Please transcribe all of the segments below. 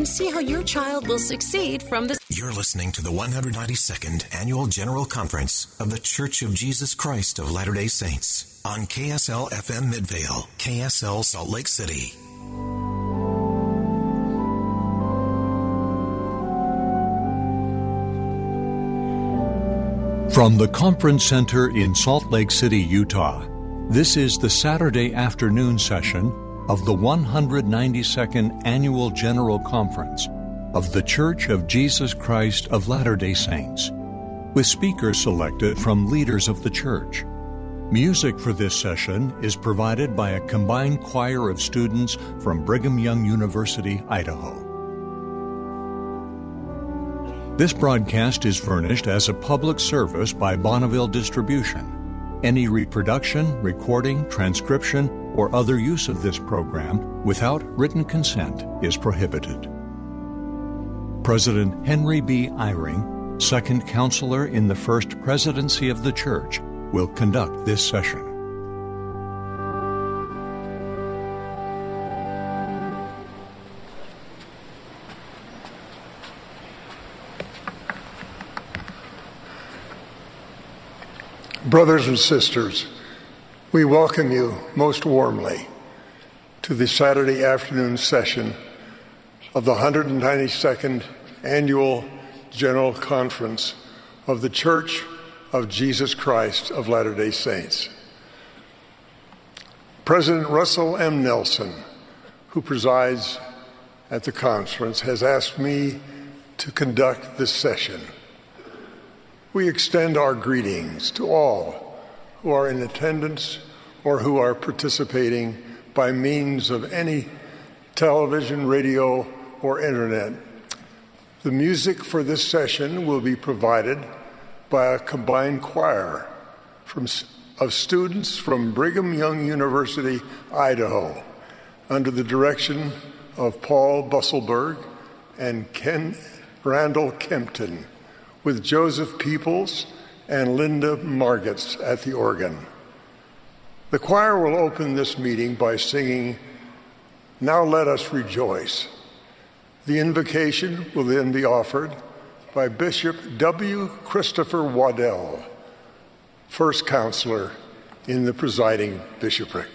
and see how your child will succeed from the. You're listening to the 192nd Annual General Conference of The Church of Jesus Christ of Latter day Saints on KSL FM Midvale, KSL Salt Lake City. From the Conference Center in Salt Lake City, Utah, this is the Saturday afternoon session of the 192nd Annual General Conference of The Church of Jesus Christ of Latter day Saints, with speakers selected from leaders of the church. Music for this session is provided by a combined choir of students from Brigham Young University, Idaho. This broadcast is furnished as a public service by Bonneville Distribution. Any reproduction, recording, transcription, or other use of this program without written consent is prohibited. President Henry B. Eyring, second counselor in the First Presidency of the Church, will conduct this session. Brothers and sisters, we welcome you most warmly to the Saturday afternoon session of the 192nd Annual General Conference of the Church of Jesus Christ of Latter day Saints. President Russell M. Nelson, who presides at the conference, has asked me to conduct this session. We extend our greetings to all who are in attendance or who are participating by means of any television, radio, or internet. The music for this session will be provided by a combined choir from, of students from Brigham Young University, Idaho, under the direction of Paul Busselberg and Ken Randall Kempton, with Joseph Peeples and Linda Margetts at the organ. The choir will open this meeting by singing, Now Let Us Rejoice. The invocation will then be offered by Bishop W. Christopher Waddell, first counselor in the presiding bishopric.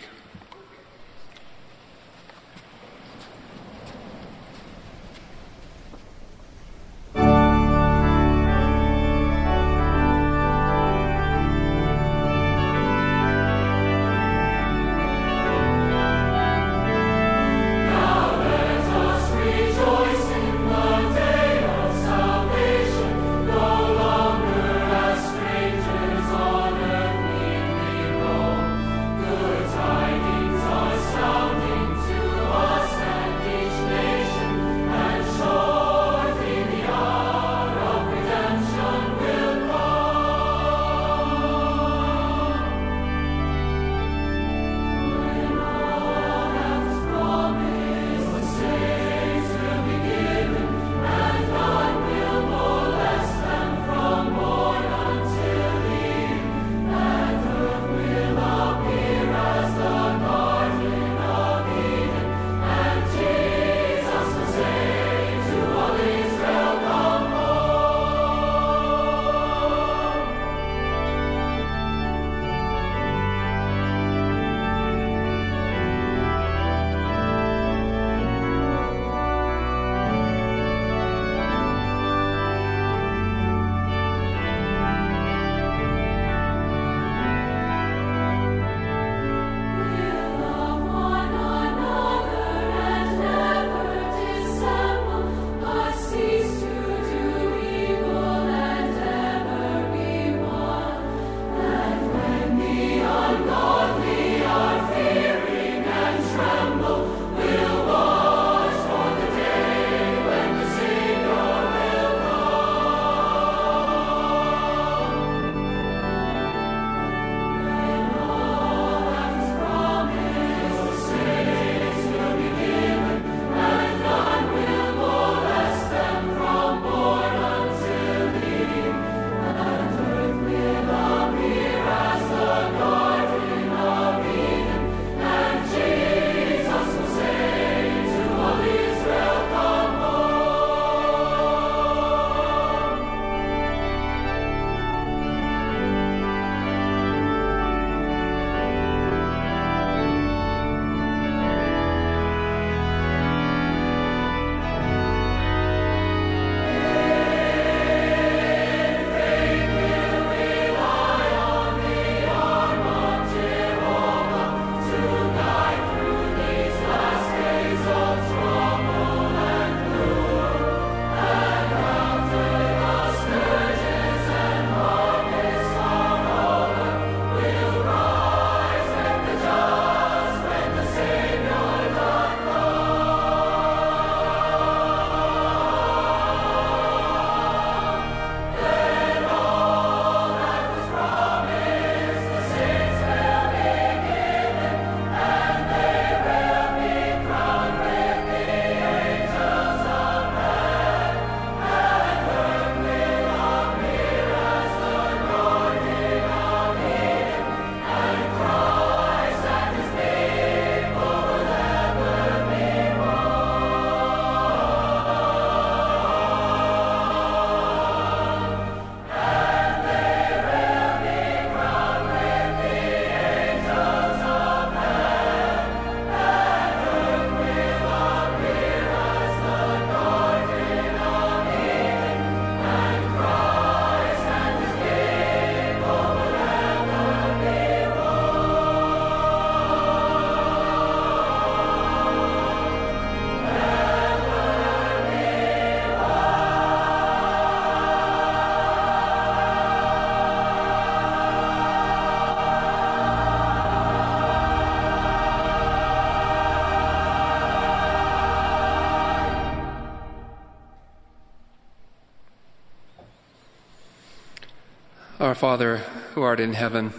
Our Father, who art in heaven,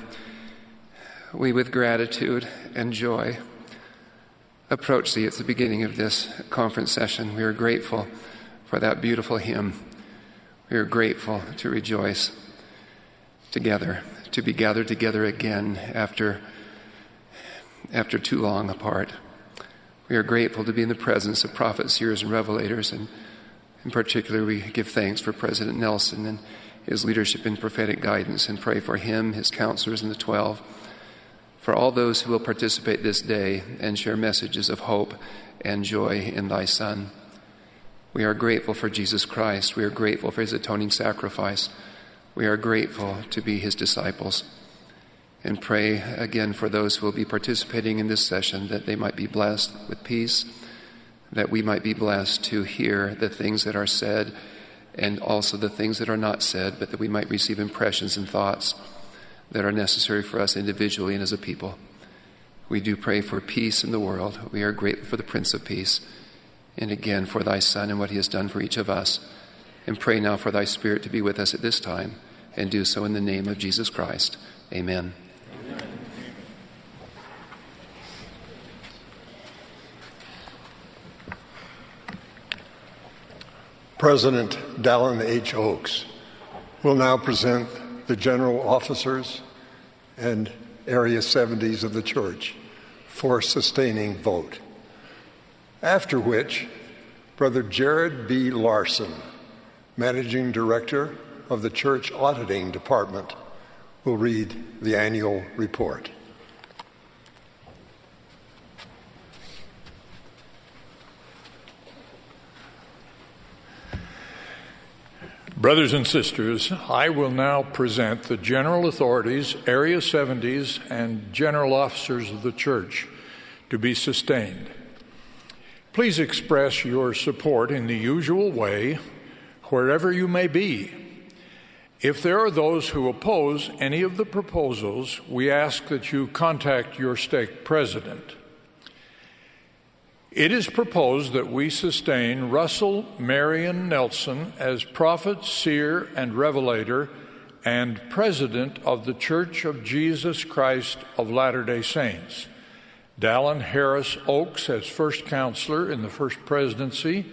we with gratitude and joy approach Thee at the beginning of this conference session. We are grateful for that beautiful hymn. We are grateful to rejoice together, to be gathered together again after, after too long apart. We are grateful to be in the presence of prophets, seers, and revelators, and in particular, we give thanks for President Nelson and his leadership and prophetic guidance and pray for him, his counselors, and the 12, for all those who will participate this day and share messages of hope and joy in thy Son. We are grateful for Jesus Christ. We are grateful for his atoning sacrifice. We are grateful to be his disciples. And pray again for those who will be participating in this session that they might be blessed with peace, that we might be blessed to hear the things that are said and also the things that are not said, but that we might receive impressions and thoughts that are necessary for us individually and as a people. We do pray for peace in the world. We are grateful for the Prince of Peace, and again for thy Son and what he has done for each of us. And pray now for thy Spirit to be with us at this time, and do so in the name of Jesus Christ. Amen. President Dallin H. Oaks will now present the general officers and area 70s of the church for sustaining vote. After which, Brother Jared B. Larson, Managing Director of the Church Auditing Department, will read the annual report. Brothers and sisters, I will now present the general authorities, area 70s, and general officers of the church to be sustained. Please express your support in the usual way wherever you may be. If there are those who oppose any of the proposals, we ask that you contact your stake president. It is proposed that we sustain Russell Marion Nelson as prophet, seer, and revelator and president of the Church of Jesus Christ of Latter day Saints. Dallin Harris Oaks as first counselor in the first presidency,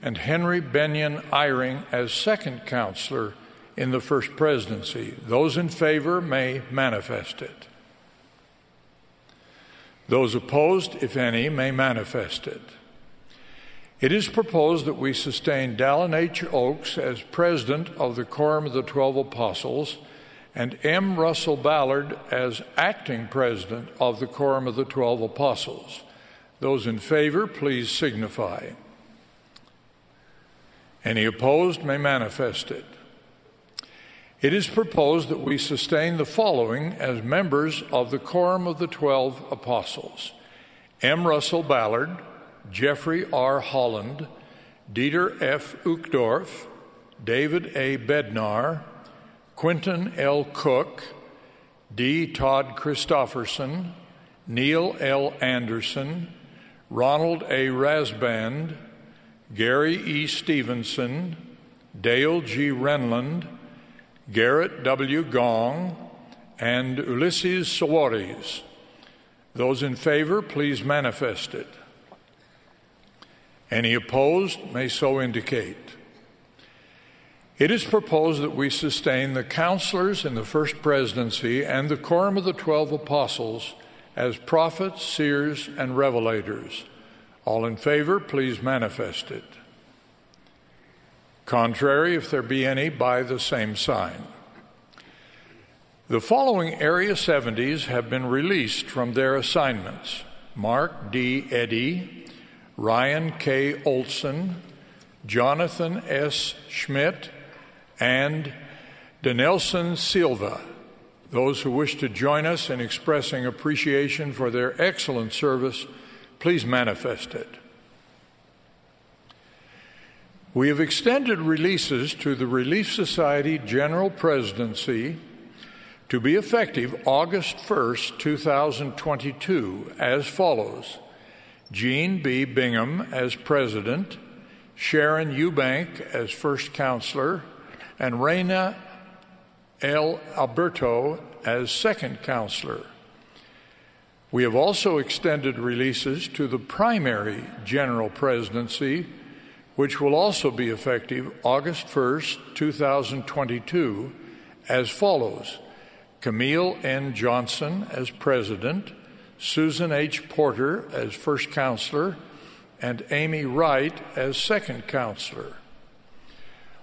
and Henry Bennion Eyring as second counselor in the first presidency. Those in favor may manifest it. Those opposed, if any, may manifest it. It is proposed that we sustain Dallin H. Oaks as president of the Quorum of the Twelve Apostles and M. Russell Ballard as acting president of the Quorum of the Twelve Apostles. Those in favor, please signify. Any opposed may manifest it. It is proposed that we sustain the following as members of the Quorum of the Twelve Apostles M. Russell Ballard, Jeffrey R. Holland, Dieter F. Uchtdorf, David A. Bednar, Quentin L. Cook, D. Todd Christofferson, Neil L. Andersen, Ronald A. Rasband, Gary E. Stevenson, Dale G. Renlund, Gerrit W. Gong, and Ulisses Soares. Those in favor, please manifest it. Any opposed may so indicate. It is proposed that we sustain the counselors in the first presidency and the quorum of the twelve apostles as prophets, seers, and revelators. All in favor, please manifest it. Contrary, if there be any, by the same sign. The following Area 70s have been released from their assignments Mark D. Eddy, Ryan K. Olson, Jonathan S. Schmidt, and Denelson Silva. Those who wish to join us in expressing appreciation for their excellent service, please manifest it. We have extended releases to the Relief Society General Presidency to be effective August 1st, 2022, as follows Jean B. Bingham as President, Sharon Eubank as First Counselor, and Reyna L. Aburto as second counselor. We have also extended releases to the primary general presidency, which will also be effective August 1st, 2022, as follows Camille N. Johnson as president, Susan H. Porter as first counselor, and Amy Wright as second counselor.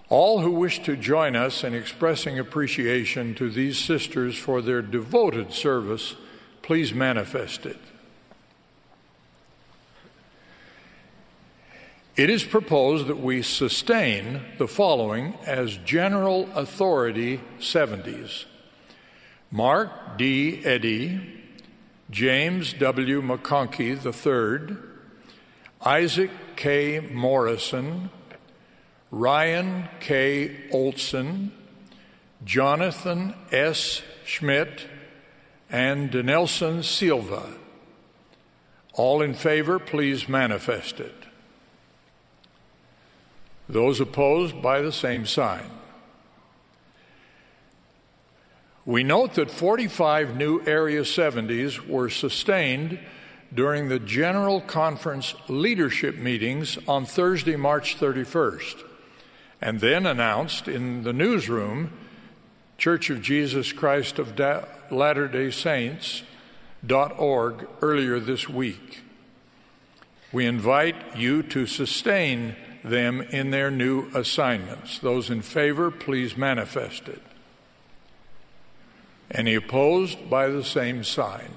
All who wish to join us in expressing appreciation to these sisters for their devoted service, please manifest it. It is proposed that we sustain the following as General Authority 70s Mark D. Eddy, James W. McConkie III, Isaac K. Morrison, Ryan K. Olson, Jonathan S. Schmidt, and Nelson Silva. All in favor, please manifest it. Those opposed by the same sign. We note that 45 new Area 70s were sustained during the General Conference leadership meetings on Thursday, March 31st, and then announced in the newsroom, Church of Jesus Christ of Latter day Saints.org earlier this week. We invite you to sustain them in their new assignments. Those in favor, please manifest it. Any opposed by the same sign.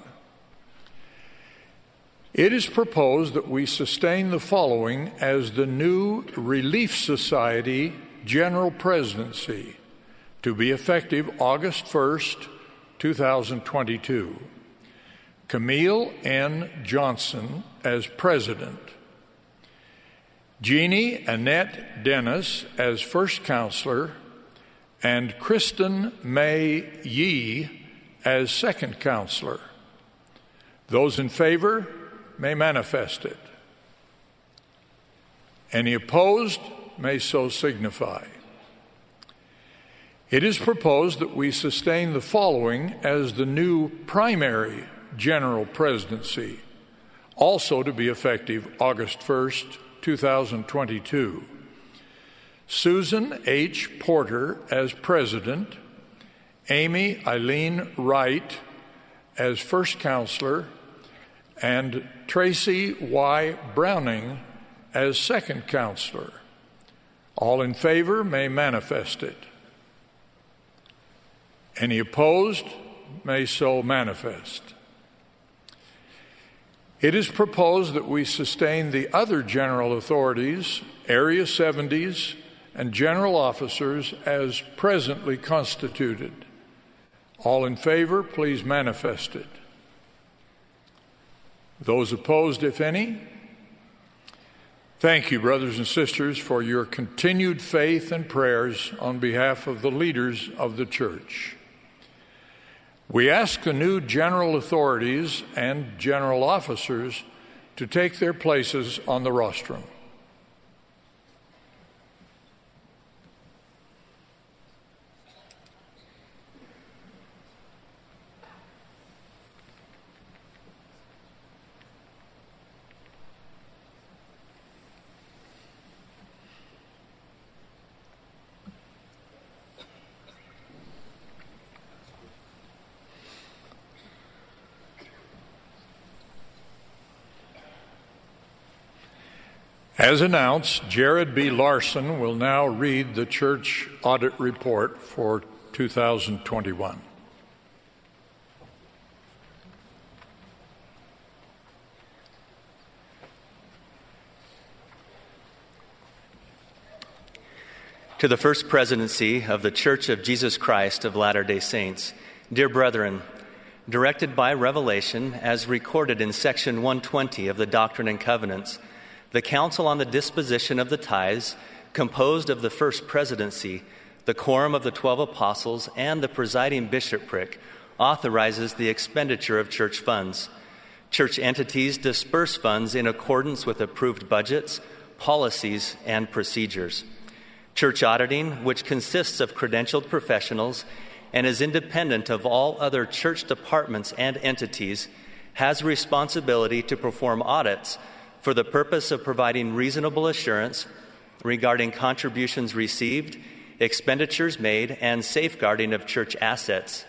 It is proposed that we sustain the following as the new Relief Society General Presidency to be effective August 1st, 2022. Camille N. Johnson as President. Jeannie Annette Dennis as First Counselor and Kristin May Yee as second counselor. Those in favor may manifest it. Any opposed may so signify. It is proposed that we sustain the following as the new primary general presidency, also to be effective August 1st, 2022. Susan H. Porter as president, Amy Eileen Wright as first counselor, and Tracy Y. Browning as second counselor. All in favor may manifest it. Any opposed may so manifest. It is proposed that we sustain the other general authorities, Area 70s, and general officers as presently constituted. All in favor, please manifest it. Those opposed, if any? Thank you, brothers and sisters, for your continued faith and prayers on behalf of the leaders of the church. We ask the new general authorities and general officers to take their places on the rostrum. As announced, Jared B. Larson will now read the church audit report for 2021. To the First Presidency of the Church of Jesus Christ of Latter day Saints, dear brethren, directed by revelation as recorded in section 120 of the Doctrine and Covenants, the Council on the Disposition of the Tithes, composed of the First Presidency, the Quorum of the Twelve Apostles, and the presiding bishopric, authorizes the expenditure of church funds. Church entities disperse funds in accordance with approved budgets, policies, and procedures. Church auditing, which consists of credentialed professionals and is independent of all other church departments and entities, has responsibility to perform audits for the purpose of providing reasonable assurance regarding contributions received, expenditures made, and safeguarding of church assets.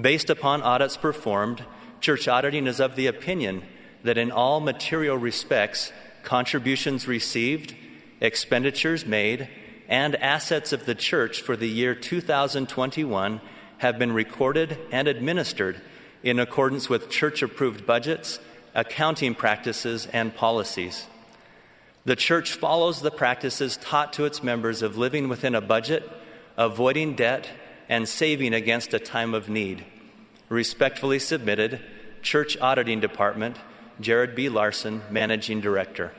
Based upon audits performed, church auditing is of the opinion that in all material respects, contributions received, expenditures made, and assets of the church for the year 2021 have been recorded and administered in accordance with church approved budgets, accounting practices, and policies. The church follows the practices taught to its members of living within a budget, avoiding debt, and saving against a time of need. Respectfully submitted, Church Auditing Department, Jared B. Larson, Managing Director.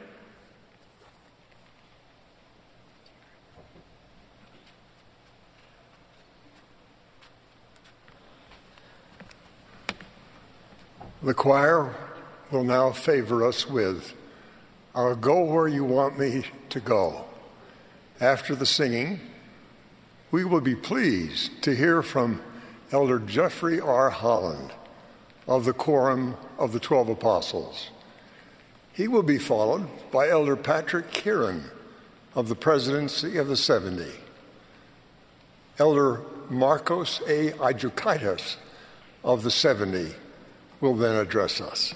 The choir will now favor us with I'll go where you want me to go. After the singing, we will be pleased to hear from Elder Jeffrey R. Holland of the Quorum of the Twelve Apostles. He will be followed by Elder Patrick Kearon of the Presidency of the Seventy. Elder Marcos A. Aidukaitis of the Seventy will then address us.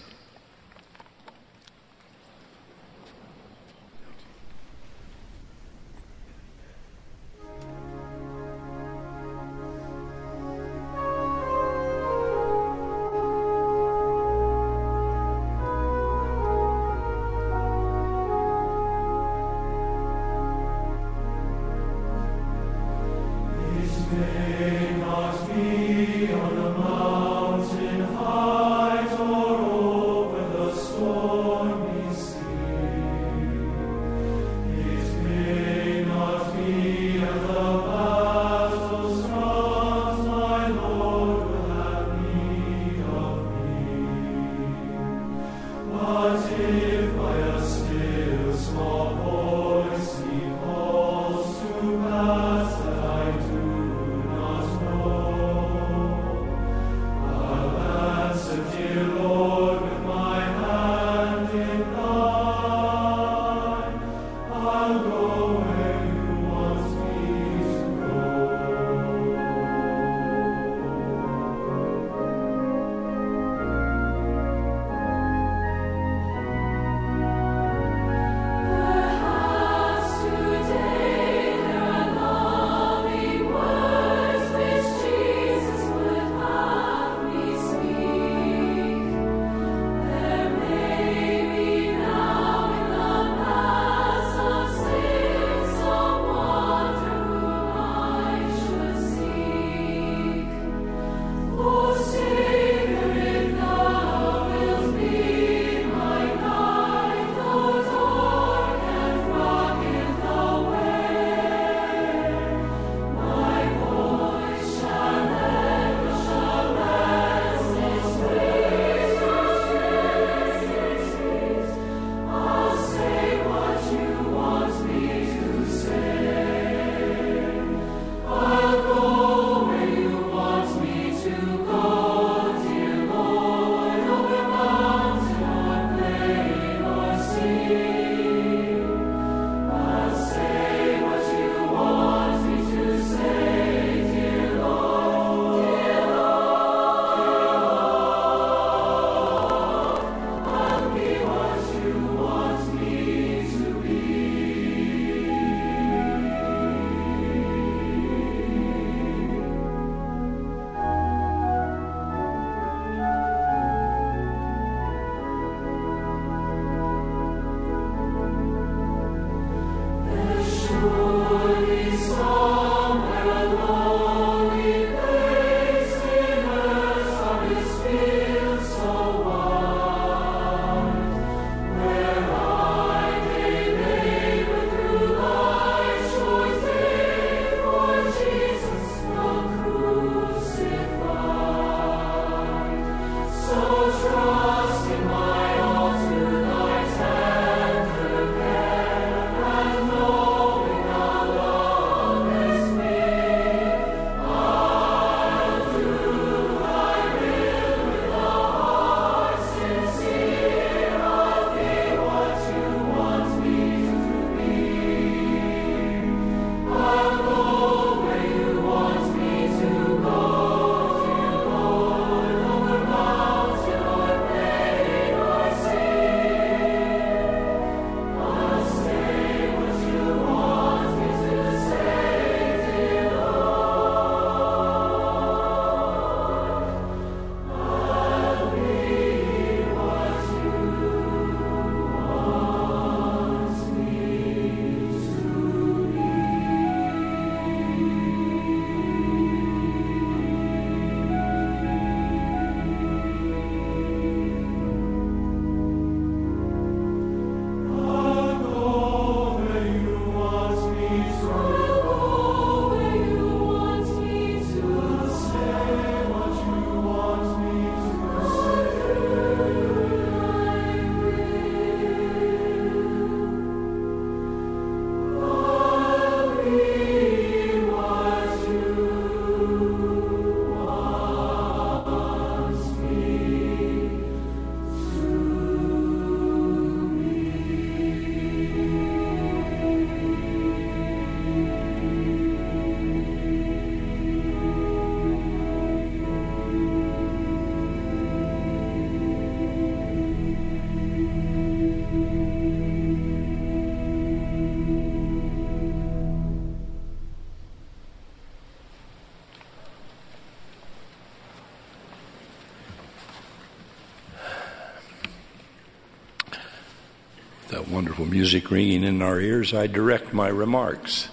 Wonderful music ringing in our ears, I direct my remarks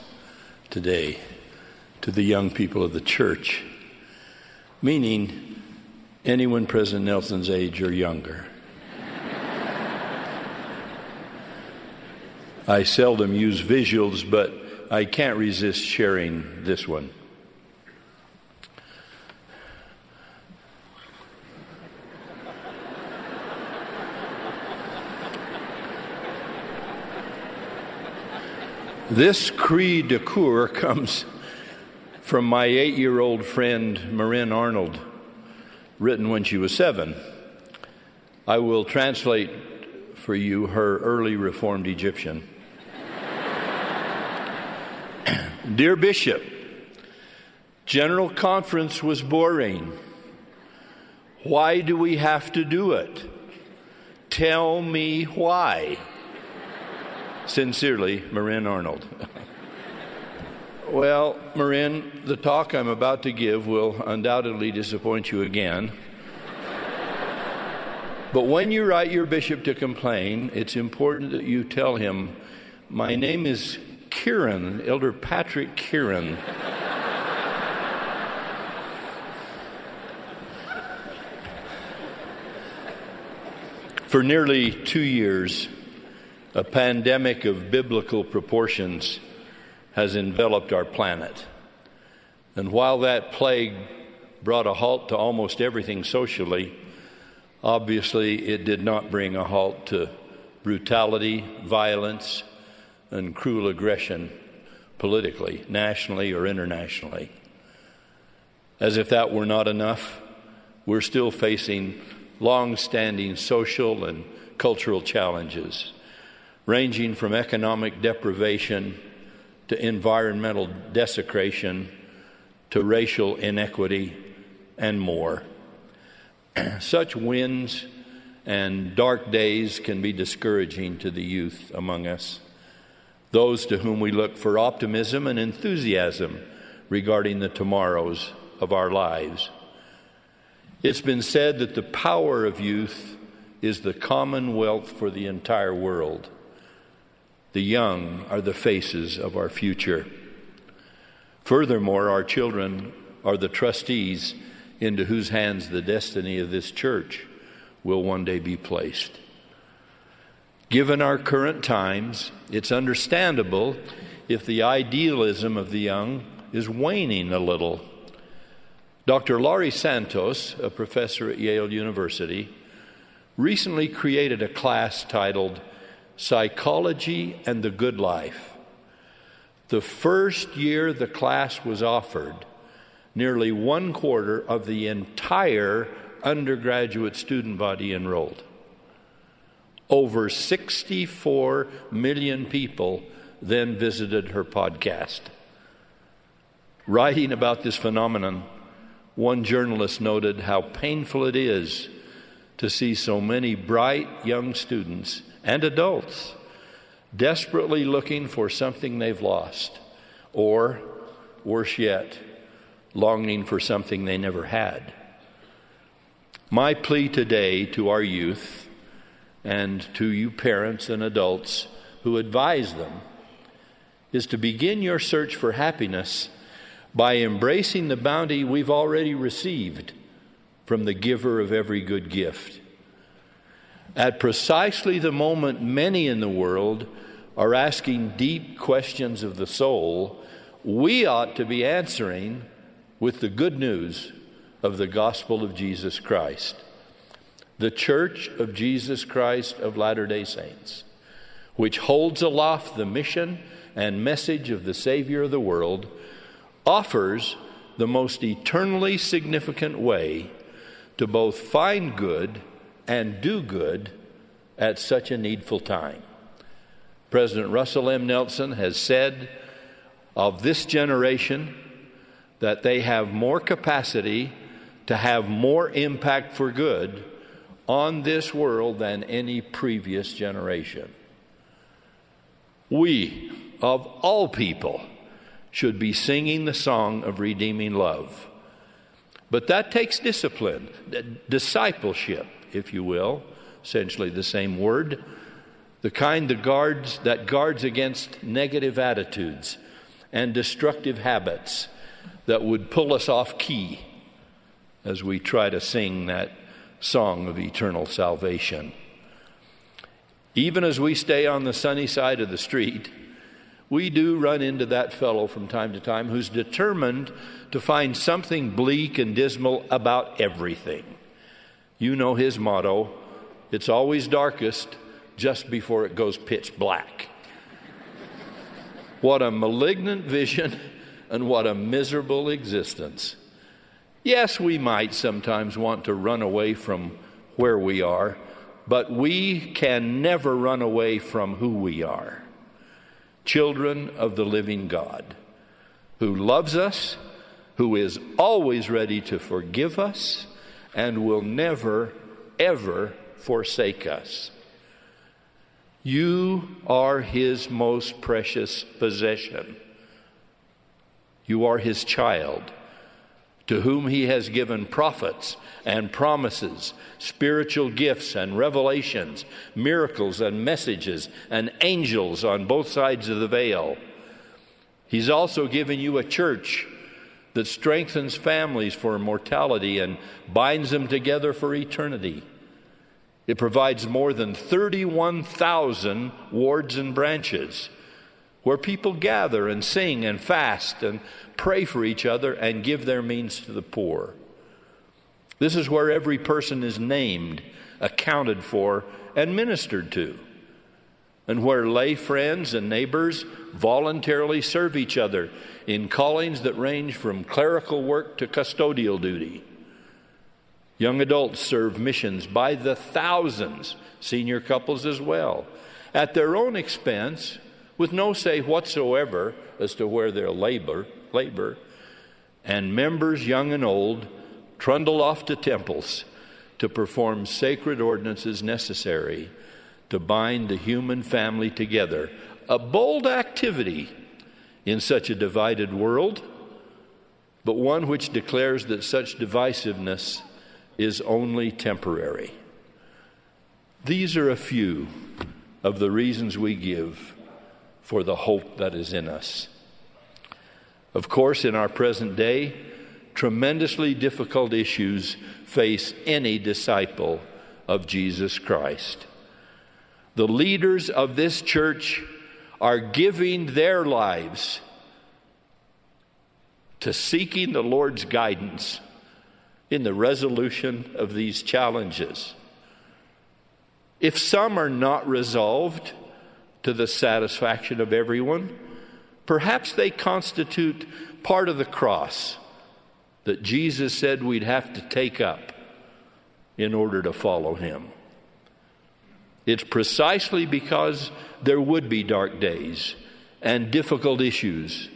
today to the young people of the church, meaning anyone President Nelson's age or younger. I seldom use visuals, but I can't resist sharing this one. This cri de coeur comes from my eight year old friend Marin Arnold, written when she was seven. I will translate for you her early Reformed Egyptian. Dear Bishop, General Conference was boring. Why do we have to do it? Tell me why. Sincerely, Marin Arnold. well, Marin, the talk I'm about to give will undoubtedly disappoint you again. but when you write your bishop to complain, it's important that you tell him, My name is Kearon, Elder Patrick Kearon. For nearly two years, a pandemic of biblical proportions has enveloped our planet. And while that plague brought a halt to almost everything socially, obviously it did not bring a halt to brutality, violence, and cruel aggression politically, nationally, or internationally. As if that were not enough, we're still facing long standing social and cultural challenges ranging from economic deprivation to environmental desecration to racial inequity and more. Such winds and dark days can be discouraging to the youth among us, those to whom we look for optimism and enthusiasm regarding the tomorrows of our lives. It's been said that the power of youth is the commonwealth for the entire world. The young are the faces of our future. Furthermore, our children are the trustees into whose hands the destiny of this church will one day be placed. Given our current times, it's understandable if the idealism of the young is waning a little. Dr. Laurie Santos, a professor at Yale University, recently created a class titled Psychology and the Good Life. The first year the class was offered, nearly one quarter of the entire undergraduate student body enrolled. Over 64 million people then visited her podcast. Writing about this phenomenon, one journalist noted how painful it is to see so many bright young students and adults desperately looking for something they've lost, or worse yet, longing for something they never had. My plea today to our youth and to you parents and adults who advise them is to begin your search for happiness by embracing the bounty we've already received from the giver of every good gift at precisely the moment many in the world are asking deep questions of the soul, we ought to be answering with the good news of the gospel of Jesus Christ. The Church of Jesus Christ of Latter day Saints, which holds aloft the mission and message of the Savior of the world, offers the most eternally significant way to both find good and do good at such a needful time. President Russell M. Nelson has said of this generation that they have more capacity to have more impact for good on this world than any previous generation. We, of all people, should be singing the song of redeeming love. But that takes discipline, discipleship, if you will, essentially the same word, the kind that guards, that guards against negative attitudes and destructive habits that would pull us off key as we try to sing that song of eternal salvation. Even as we stay on the sunny side of the street, we do run into that fellow from time to time who's determined to find something bleak and dismal about everything. You know his motto it's always darkest just before it goes pitch black. what a malignant vision and what a miserable existence. Yes, we might sometimes want to run away from where we are, but we can never run away from who we are children of the living God, who loves us, who is always ready to forgive us, and will never, ever forsake us. You are his most precious possession. You are his child to whom he has given prophets and promises, spiritual gifts and revelations, miracles and messages, and angels on both sides of the veil. He's also given you a church that strengthens families for immortality and binds them together for eternity. It provides more than 31,000 wards and branches where people gather and sing and fast and pray for each other and give their means to the poor. This is where every person is named, accounted for, and ministered to, and where lay friends and neighbors voluntarily serve each other in callings that range from clerical work to custodial duty. Young adults serve missions by the thousands, senior couples as well, at their own expense with no say whatsoever as to where they'll labor, labor, and members young and old trundle off to temples to perform sacred ordinances necessary to bind the human family together. A bold activity in such a divided world, but one which declares that such divisiveness is only temporary. These are a few of the reasons we give for the hope that is in us. Of course, in our present day, tremendously difficult issues face any disciple of Jesus Christ. The leaders of this church are giving their lives to seeking the Lord's guidance in the resolution of these challenges. If some are not resolved, to the satisfaction of everyone. Perhaps they constitute part of the cross that Jesus said we'd have to take up in order to follow him. It's precisely because there would be dark days and difficult issues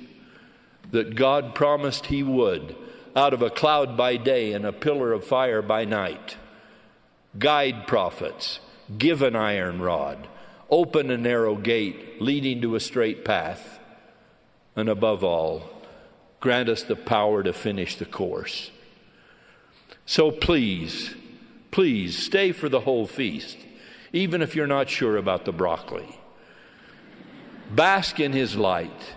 that God promised He would, out of a cloud by day and a pillar of fire by night, guide prophets, give an iron rod, open a narrow gate leading to a straight path, and above all, grant us the power to finish the course. So please, please stay for the whole feast, even if you're not sure about the broccoli. Bask in his light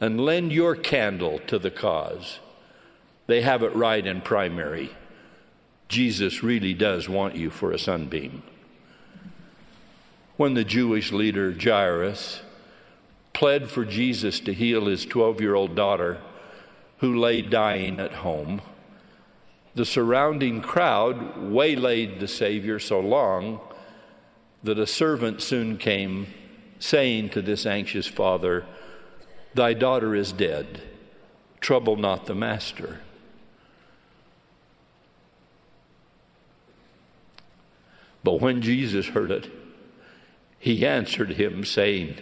and lend your candle to the cause. They have it right in primary. Jesus really does want you for a sunbeam when the Jewish leader Jairus pled for Jesus to heal his 12 year old daughter who lay dying at home. The surrounding crowd waylaid the Savior so long that a servant soon came, saying to this anxious father, Thy daughter is dead. Trouble not the master. But when Jesus heard it, he answered him, saying,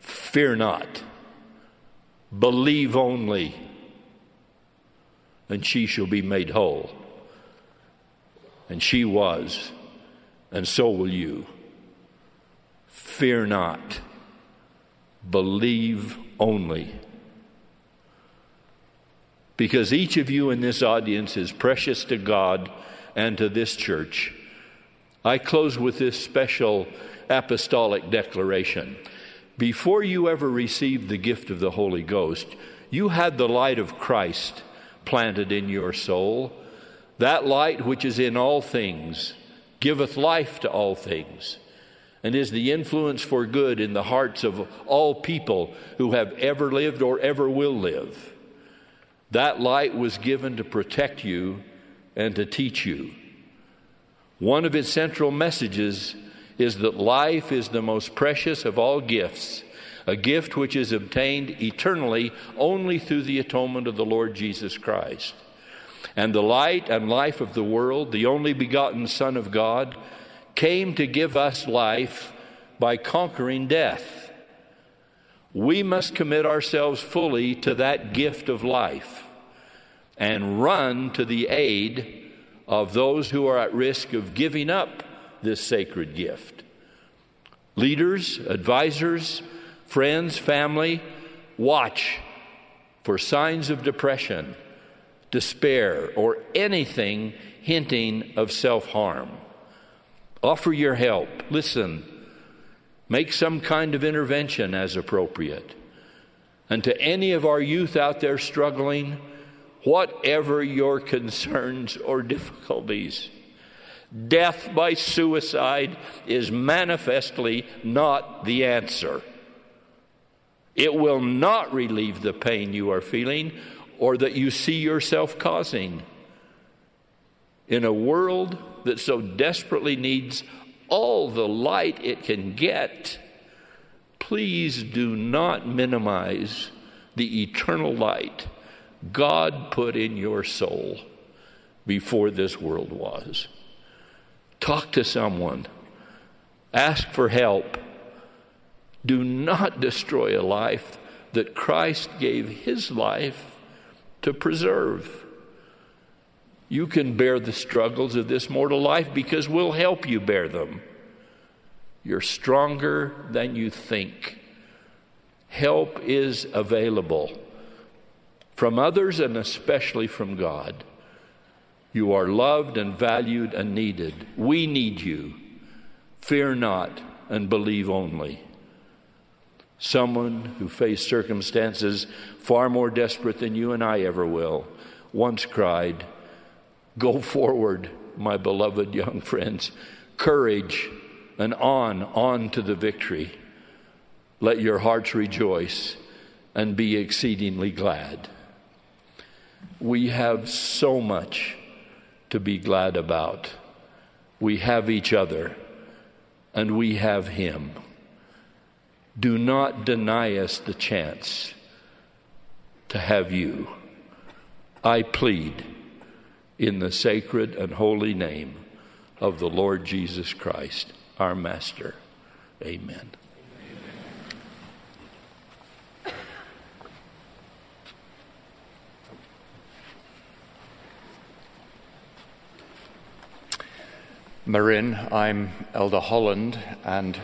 Fear not, believe only, and she shall be made whole. And she was, and so will you. Fear not, believe only. Because each of you in this audience is precious to God and to this church. I close with this special apostolic declaration. Before you ever received the gift of the Holy Ghost, you had the light of Christ planted in your soul. That light which is in all things giveth life to all things and is the influence for good in the hearts of all people who have ever lived or ever will live. That light was given to protect you and to teach you. One of its central messages is that life is the most precious of all gifts, a gift which is obtained eternally only through the atonement of the Lord Jesus Christ. And the light and life of the world, the only begotten Son of God, came to give us life by conquering death. We must commit ourselves fully to that gift of life and run to the aid of those who are at risk of giving up this sacred gift. Leaders, advisors, friends, family, watch for signs of depression, despair, or anything hinting of self harm. Offer your help. Listen. Make some kind of intervention as appropriate. And to any of our youth out there struggling, whatever your concerns or difficulties, death by suicide is manifestly not the answer. It will not relieve the pain you are feeling or that you see yourself causing. In a world that so desperately needs all the light it can get, please do not minimize the eternal light God put in your soul before this world was. Talk to someone, ask for help. Do not destroy a life that Christ gave his life to preserve. You can bear the struggles of this mortal life because we'll help you bear them. You're stronger than you think. Help is available from others and especially from God. You are loved and valued and needed. We need you. Fear not and believe only. Someone who faced circumstances far more desperate than you and I ever will once cried, Go forward, my beloved young friends. Courage and on, on to the victory. Let your hearts rejoice and be exceedingly glad. We have so much to be glad about. We have each other and we have Him. Do not deny us the chance to have you. I plead in the sacred and holy name of the Lord Jesus Christ, our Master. Amen. Marin, I'm Elder Holland, and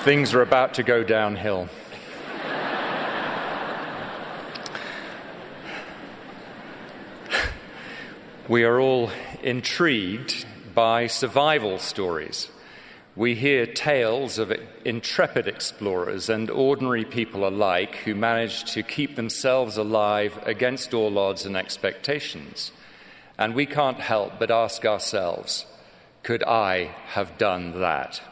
things are about to go downhill. We are all intrigued by survival stories. We hear tales of intrepid explorers and ordinary people alike who managed to keep themselves alive against all odds and expectations. And we can't help but ask ourselves could I have done that?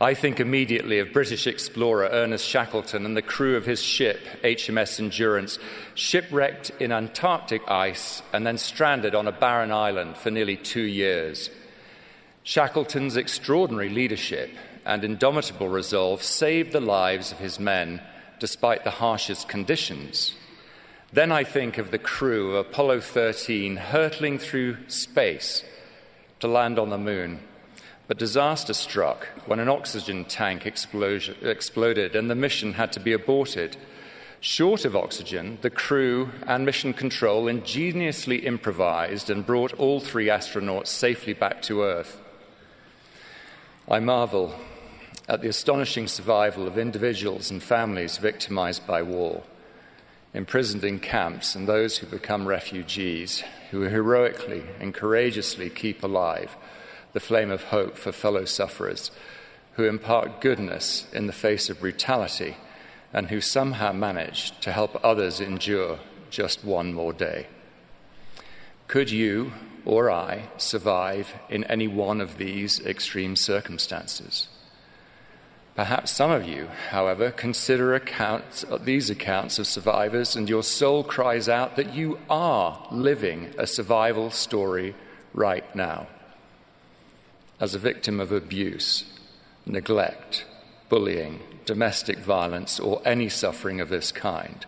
I think immediately of British explorer Ernest Shackleton and the crew of his ship, HMS Endurance, shipwrecked in Antarctic ice and then stranded on a barren island for nearly two years. Shackleton's extraordinary leadership and indomitable resolve saved the lives of his men despite the harshest conditions. Then I think of the crew of Apollo 13 hurtling through space to land on the moon but disaster struck when an oxygen tank exploded and the mission had to be aborted. Short of oxygen, the crew and mission control ingeniously improvised and brought all three astronauts safely back to Earth. I marvel at the astonishing survival of individuals and families victimized by war, imprisoned in camps, and those who become refugees, who heroically and courageously keep alive the flame of hope for fellow sufferers who impart goodness in the face of brutality and who somehow manage to help others endure just one more day. Could you or I survive in any one of these extreme circumstances? Perhaps some of you, however, consider accounts, these accounts of survivors, and your soul cries out that you are living a survival story right now as a victim of abuse, neglect, bullying, domestic violence, or any suffering of this kind.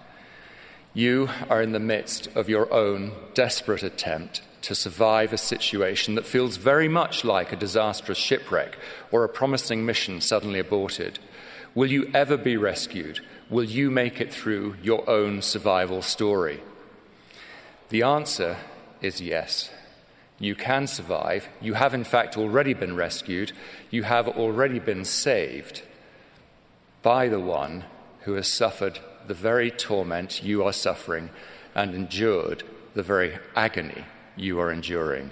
You are in the midst of your own desperate attempt to survive a situation that feels very much like a disastrous shipwreck or a promising mission suddenly aborted. Will you ever be rescued? Will you make it through your own survival story? The answer is yes. You can survive. You have, in fact, already been rescued. You have already been saved by the one who has suffered the very torment you are suffering and endured the very agony you are enduring.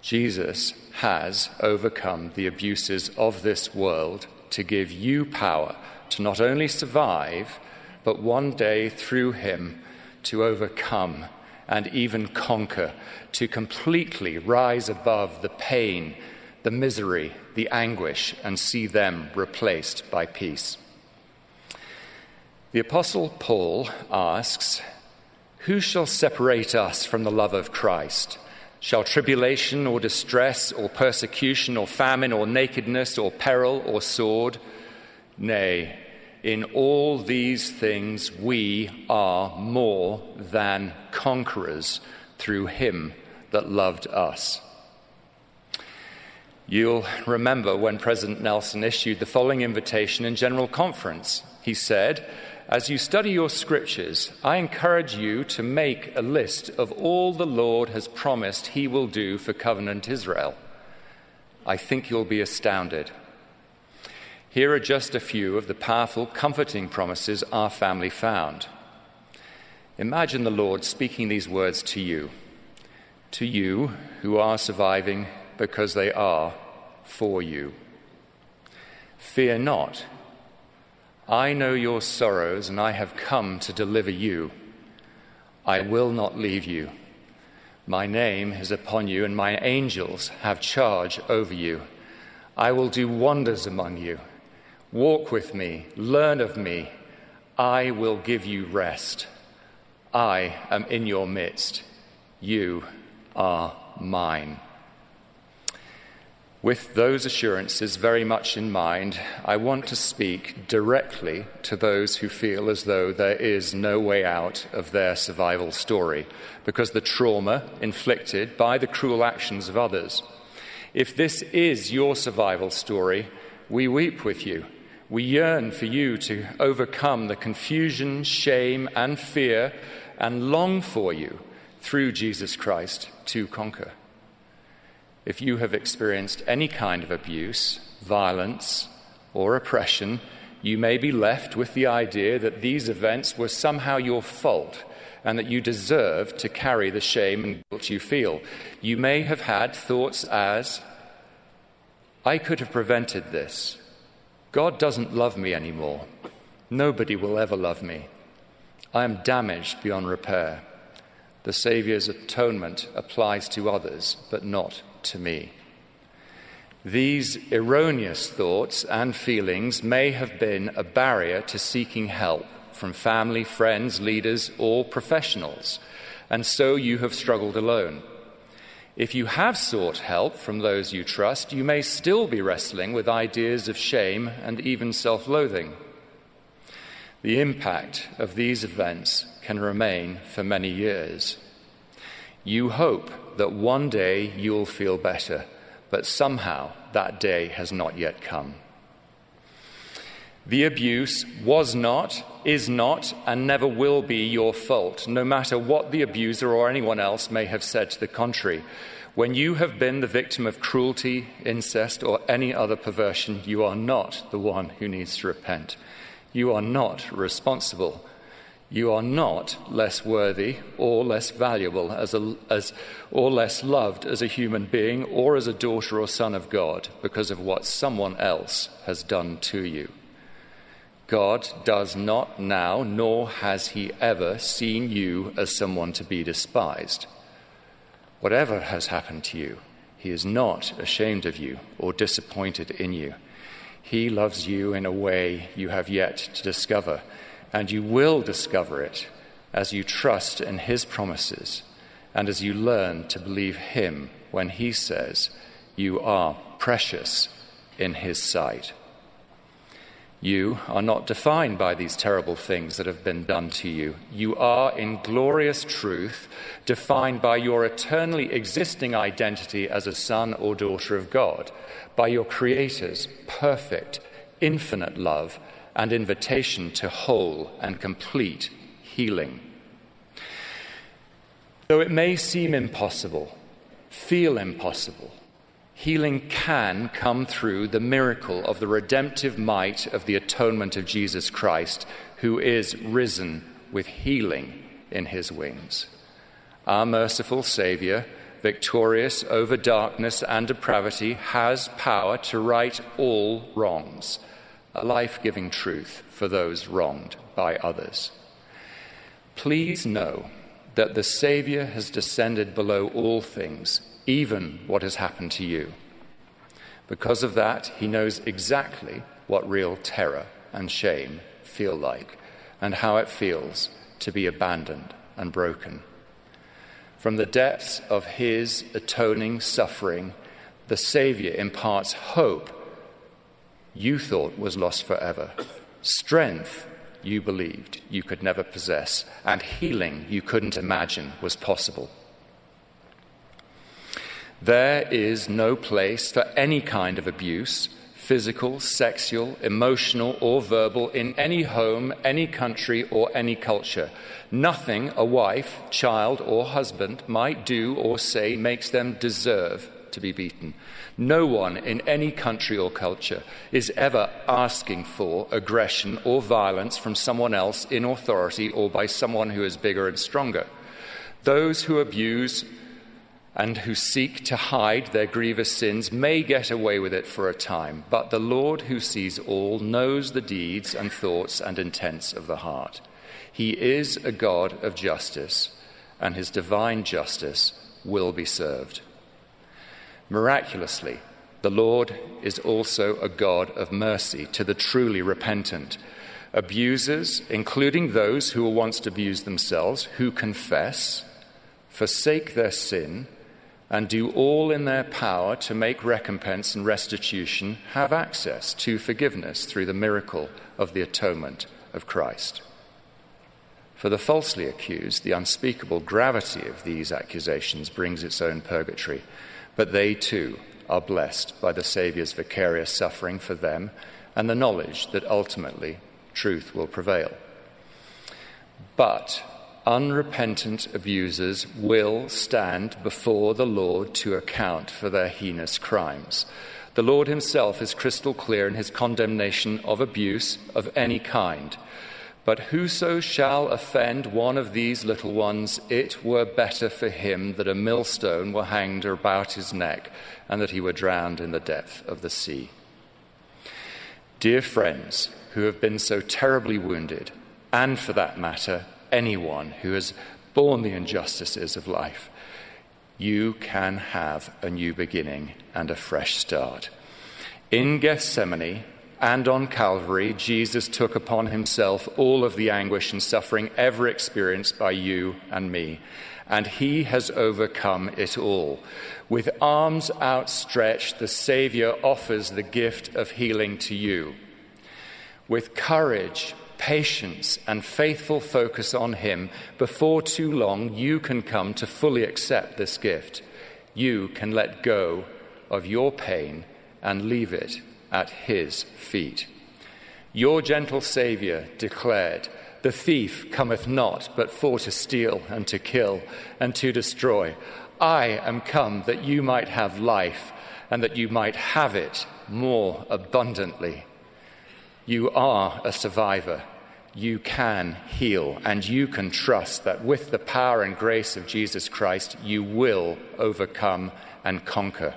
Jesus has overcome the abuses of this world to give you power to not only survive, but one day through him to overcome and even conquer, to completely rise above the pain, the misery, the anguish, and see them replaced by peace. The Apostle Paul asks, Who shall separate us from the love of Christ? Shall tribulation or distress or persecution or famine or nakedness or peril or sword? Nay, in all these things, we are more than conquerors through him that loved us. You'll remember when President Nelson issued the following invitation in General Conference. He said, As you study your scriptures, I encourage you to make a list of all the Lord has promised he will do for covenant Israel. I think you'll be astounded. Here are just a few of the powerful, comforting promises our family found. Imagine the Lord speaking these words to you, to you who are surviving because they are for you. Fear not. I know your sorrows, and I have come to deliver you. I will not leave you. My name is upon you, and my angels have charge over you. I will do wonders among you. Walk with me, learn of me. I will give you rest. I am in your midst. You are mine. With those assurances very much in mind, I want to speak directly to those who feel as though there is no way out of their survival story because the trauma inflicted by the cruel actions of others. If this is your survival story, we weep with you we yearn for you to overcome the confusion, shame, and fear, and long for you through Jesus Christ to conquer. If you have experienced any kind of abuse, violence, or oppression, you may be left with the idea that these events were somehow your fault and that you deserve to carry the shame and guilt you feel. You may have had thoughts as, I could have prevented this. God doesn't love me anymore. Nobody will ever love me. I am damaged beyond repair. The Saviour's atonement applies to others, but not to me. These erroneous thoughts and feelings may have been a barrier to seeking help from family, friends, leaders, or professionals, and so you have struggled alone. If you have sought help from those you trust, you may still be wrestling with ideas of shame and even self loathing. The impact of these events can remain for many years. You hope that one day you'll feel better, but somehow that day has not yet come. The abuse was not, is not, and never will be your fault, no matter what the abuser or anyone else may have said to the contrary. When you have been the victim of cruelty, incest, or any other perversion, you are not the one who needs to repent. You are not responsible. You are not less worthy or less valuable as a, as, or less loved as a human being or as a daughter or son of God because of what someone else has done to you. God does not now, nor has he ever seen you as someone to be despised. Whatever has happened to you, he is not ashamed of you or disappointed in you. He loves you in a way you have yet to discover, and you will discover it as you trust in his promises and as you learn to believe him when he says, You are precious in his sight. You are not defined by these terrible things that have been done to you. You are, in glorious truth, defined by your eternally existing identity as a son or daughter of God, by your Creator's perfect, infinite love and invitation to whole and complete healing. Though it may seem impossible, feel impossible, healing can come through the miracle of the redemptive might of the atonement of Jesus Christ, who is risen with healing in his wings. Our merciful Saviour, victorious over darkness and depravity, has power to right all wrongs, a life giving truth for those wronged by others. Please know that the Saviour has descended below all things even what has happened to you. Because of that, he knows exactly what real terror and shame feel like and how it feels to be abandoned and broken. From the depths of his atoning suffering, the Savior imparts hope you thought was lost forever, strength you believed you could never possess, and healing you couldn't imagine was possible. There is no place for any kind of abuse, physical, sexual, emotional, or verbal, in any home, any country, or any culture. Nothing a wife, child, or husband might do or say makes them deserve to be beaten. No one in any country or culture is ever asking for aggression or violence from someone else in authority or by someone who is bigger and stronger. Those who abuse and who seek to hide their grievous sins may get away with it for a time, but the Lord who sees all knows the deeds and thoughts and intents of the heart. He is a God of justice, and his divine justice will be served. Miraculously, the Lord is also a God of mercy to the truly repentant. Abusers, including those who were once abused themselves, who confess, forsake their sin, and do all in their power to make recompense and restitution have access to forgiveness through the miracle of the atonement of Christ. For the falsely accused, the unspeakable gravity of these accusations brings its own purgatory, but they too are blessed by the Saviour's vicarious suffering for them and the knowledge that ultimately truth will prevail. But unrepentant abusers will stand before the Lord to account for their heinous crimes. The Lord Himself is crystal clear in His condemnation of abuse of any kind. But whoso shall offend one of these little ones, it were better for him that a millstone were hanged about his neck and that he were drowned in the depth of the sea. Dear friends who have been so terribly wounded, and for that matter, anyone who has borne the injustices of life. you can have a new beginning and a fresh start. In Gethsemane and on Calvary, Jesus took upon himself all of the anguish and suffering ever experienced by you and me, and he has overcome it all. With arms outstretched, the Savior offers the gift of healing to you. With courage, patience, and faithful focus on Him, before too long, you can come to fully accept this gift. You can let go of your pain and leave it at His feet. Your gentle Saviour declared, The thief cometh not but for to steal and to kill and to destroy. I am come that you might have life and that you might have it more abundantly. You are a survivor. You can heal, and you can trust that with the power and grace of Jesus Christ, you will overcome and conquer.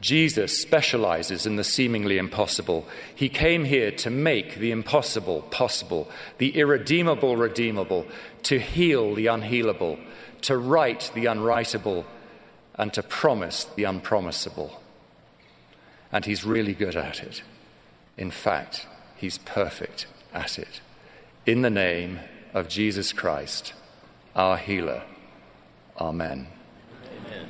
Jesus specializes in the seemingly impossible. He came here to make the impossible possible, the irredeemable redeemable, to heal the unhealable, to write the unwritable, and to promise the unpromisable. And he's really good at it. In fact, he's perfect at it. In the name of Jesus Christ, our healer. Amen. Amen.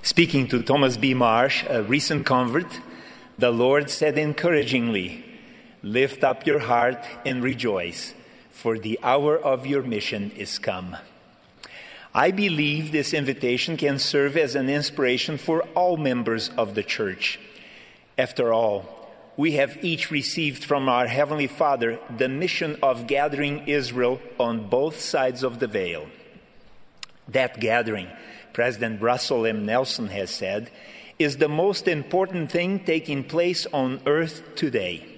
Speaking to Thomas B. Marsh, a recent convert, the Lord said encouragingly, Lift up your heart and rejoice for the hour of your mission is come. I believe this invitation can serve as an inspiration for all members of the church. After all, we have each received from our Heavenly Father the mission of gathering Israel on both sides of the veil. That gathering, President Russell M. Nelson has said, is the most important thing taking place on earth today.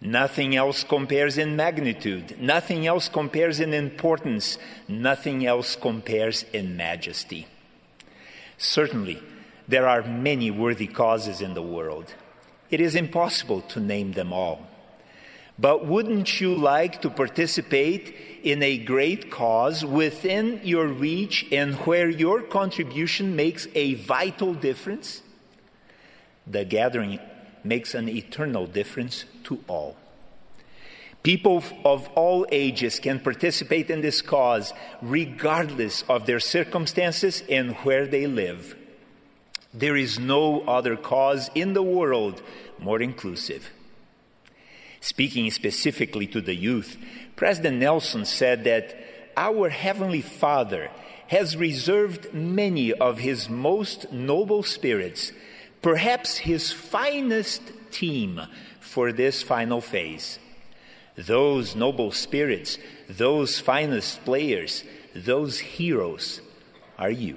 Nothing else compares in magnitude. Nothing else compares in importance. Nothing else compares in majesty. Certainly, there are many worthy causes in the world. It is impossible to name them all. But wouldn't you like to participate in a great cause within your reach and where your contribution makes a vital difference? The gathering makes an eternal difference to all. People of all ages can participate in this cause regardless of their circumstances and where they live. There is no other cause in the world more inclusive. Speaking specifically to the youth, President Nelson said that our Heavenly Father has reserved many of His most noble spirits, perhaps His finest team, for this final phase. Those noble spirits, those finest players, those heroes are you.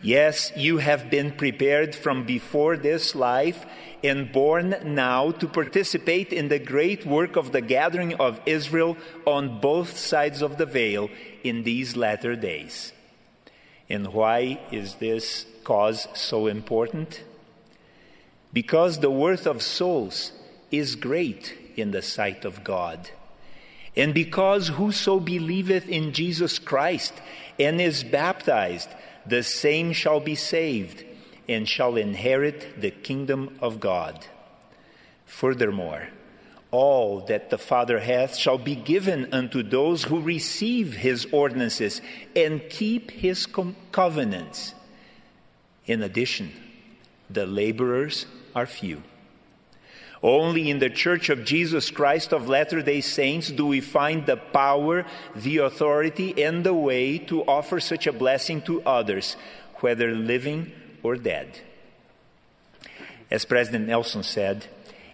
Yes, you have been prepared from before this life and born now to participate in the great work of the gathering of Israel on both sides of the veil in these latter days. And why is this cause so important? Because the worth of souls is great in the sight of God. And because whoso believeth in Jesus Christ and is baptized, the same shall be saved and shall inherit the kingdom of God. Furthermore, all that the Father hath shall be given unto those who receive his ordinances and keep his com- covenants. In addition, the laborers are few. Only in the Church of Jesus Christ of Latter day Saints do we find the power, the authority, and the way to offer such a blessing to others, whether living or dead. As President Nelson said,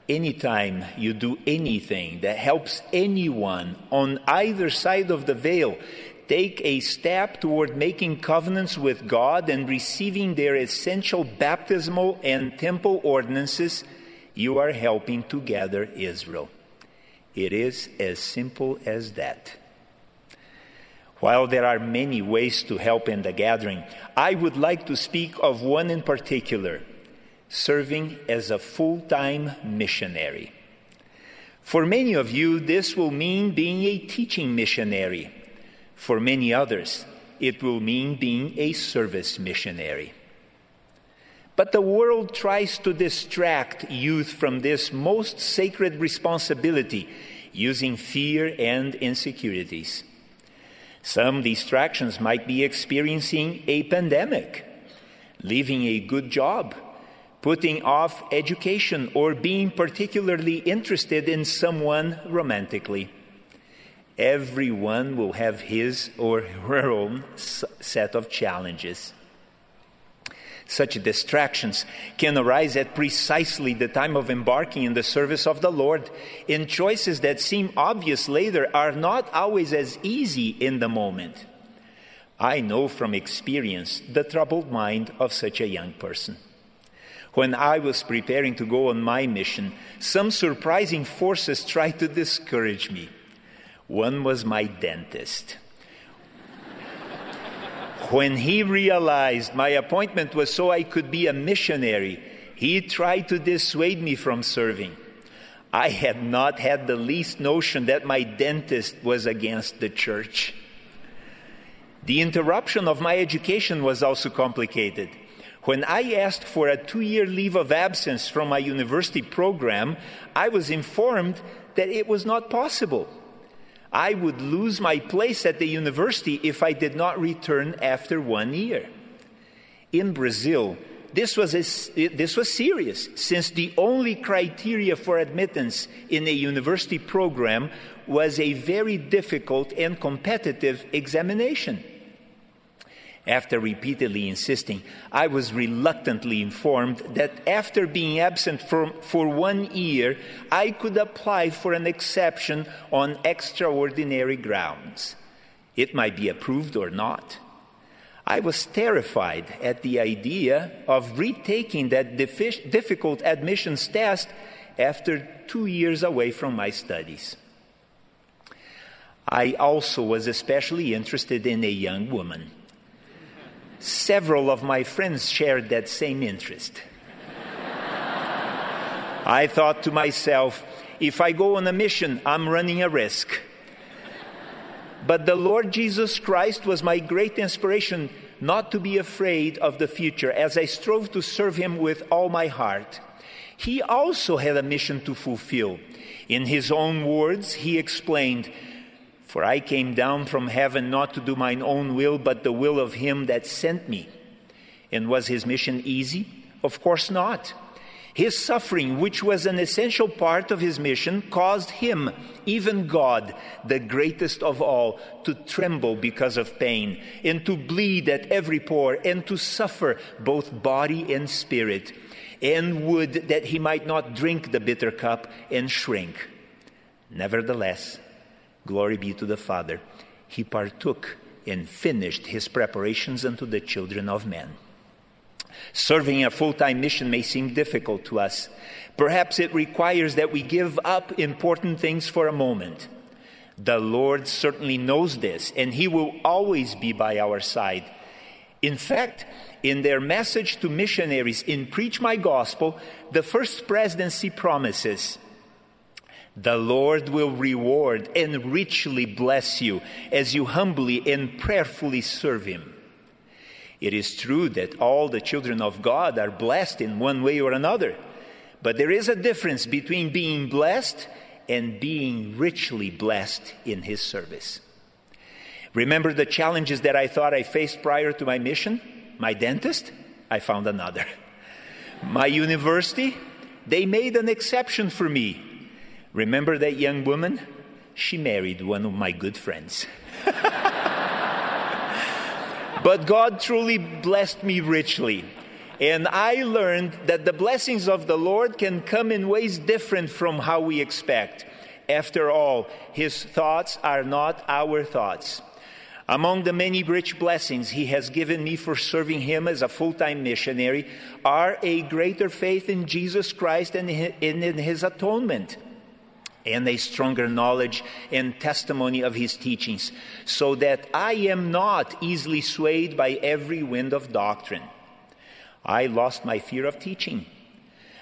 anytime you do anything that helps anyone on either side of the veil take a step toward making covenants with God and receiving their essential baptismal and temple ordinances, you are helping to gather Israel. It is as simple as that. While there are many ways to help in the gathering, I would like to speak of one in particular serving as a full time missionary. For many of you, this will mean being a teaching missionary. For many others, it will mean being a service missionary. But the world tries to distract youth from this most sacred responsibility using fear and insecurities. Some distractions might be experiencing a pandemic, leaving a good job, putting off education, or being particularly interested in someone romantically. Everyone will have his or her own set of challenges. Such distractions can arise at precisely the time of embarking in the service of the Lord, in choices that seem obvious later are not always as easy in the moment. I know from experience the troubled mind of such a young person. When I was preparing to go on my mission, some surprising forces tried to discourage me. One was my dentist. When he realized my appointment was so I could be a missionary, he tried to dissuade me from serving. I had not had the least notion that my dentist was against the church. The interruption of my education was also complicated. When I asked for a two year leave of absence from my university program, I was informed that it was not possible. I would lose my place at the university if I did not return after one year. In Brazil, this was, a, this was serious, since the only criteria for admittance in a university program was a very difficult and competitive examination. After repeatedly insisting, I was reluctantly informed that after being absent for, for one year, I could apply for an exception on extraordinary grounds. It might be approved or not. I was terrified at the idea of retaking that difficult admissions test after two years away from my studies. I also was especially interested in a young woman. Several of my friends shared that same interest. I thought to myself, if I go on a mission, I'm running a risk. But the Lord Jesus Christ was my great inspiration not to be afraid of the future as I strove to serve Him with all my heart. He also had a mission to fulfill. In His own words, He explained, for I came down from heaven not to do mine own will, but the will of him that sent me. And was his mission easy? Of course not. His suffering, which was an essential part of his mission, caused him, even God, the greatest of all, to tremble because of pain, and to bleed at every pore, and to suffer both body and spirit, and would that he might not drink the bitter cup and shrink. Nevertheless, Glory be to the Father. He partook and finished his preparations unto the children of men. Serving a full time mission may seem difficult to us. Perhaps it requires that we give up important things for a moment. The Lord certainly knows this, and He will always be by our side. In fact, in their message to missionaries in Preach My Gospel, the First Presidency promises the Lord will reward and richly bless you as you humbly and prayerfully serve Him. It is true that all the children of God are blessed in one way or another, but there is a difference between being blessed and being richly blessed in His service. Remember the challenges that I thought I faced prior to my mission? My dentist? I found another. My university? They made an exception for me Remember that young woman? She married one of my good friends. but God truly blessed me richly. And I learned that the blessings of the Lord can come in ways different from how we expect. After all, His thoughts are not our thoughts. Among the many rich blessings He has given me for serving Him as a full time missionary are a greater faith in Jesus Christ and in His atonement and a stronger knowledge and testimony of his teachings, so that I am not easily swayed by every wind of doctrine. I lost my fear of teaching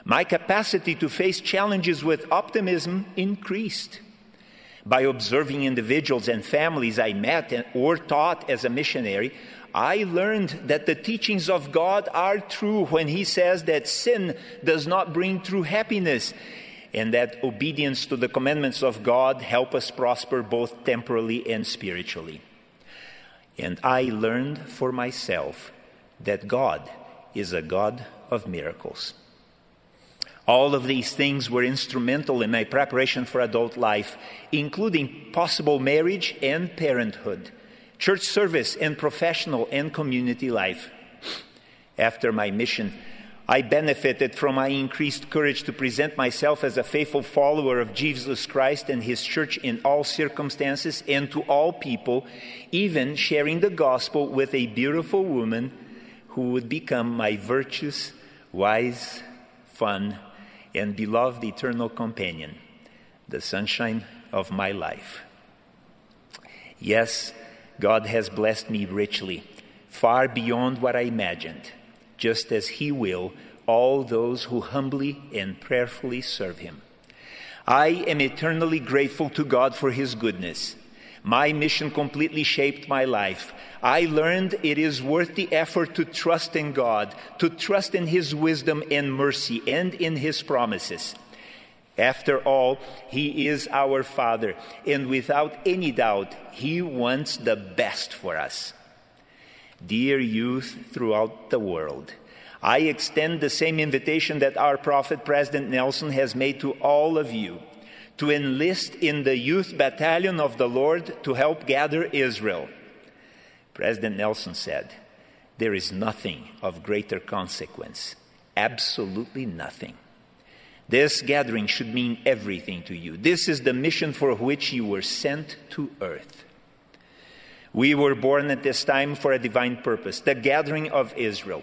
My capacity to face challenges with optimism increased. By observing individuals and families I met or taught as a missionary, I learned that the teachings of God are true when He says that sin does not bring true happiness and that obedience to the commandments of God help us prosper both temporally and spiritually. And I learned for myself that God is a God of miracles. All of these things were instrumental in my preparation for adult life, including possible marriage and parenthood, church service and professional and community life. After my mission, I benefited from my increased courage to present myself as a faithful follower of Jesus Christ and His church in all circumstances and to all people, even sharing the gospel with a beautiful woman who would become my virtuous, wise, fun, and beloved eternal companion, the sunshine of my life. Yes, God has blessed me richly, far beyond what I imagined just as he will all those who humbly and prayerfully serve him. I am eternally grateful to God for his goodness. My mission completely shaped my life. I learned it is worth the effort to trust in God, to trust in His wisdom and mercy, and in His promises. After all, He is our Father, and without any doubt, He wants the best for us. Dear youth throughout the world, I extend the same invitation that our prophet, President Nelson, has made to all of you to enlist in the youth battalion of the Lord to help gather Israel. President Nelson said, There is nothing of greater consequence, absolutely nothing. This gathering should mean everything to you. This is the mission for which you were sent to earth. We were born at this time for a divine purpose, the gathering of Israel.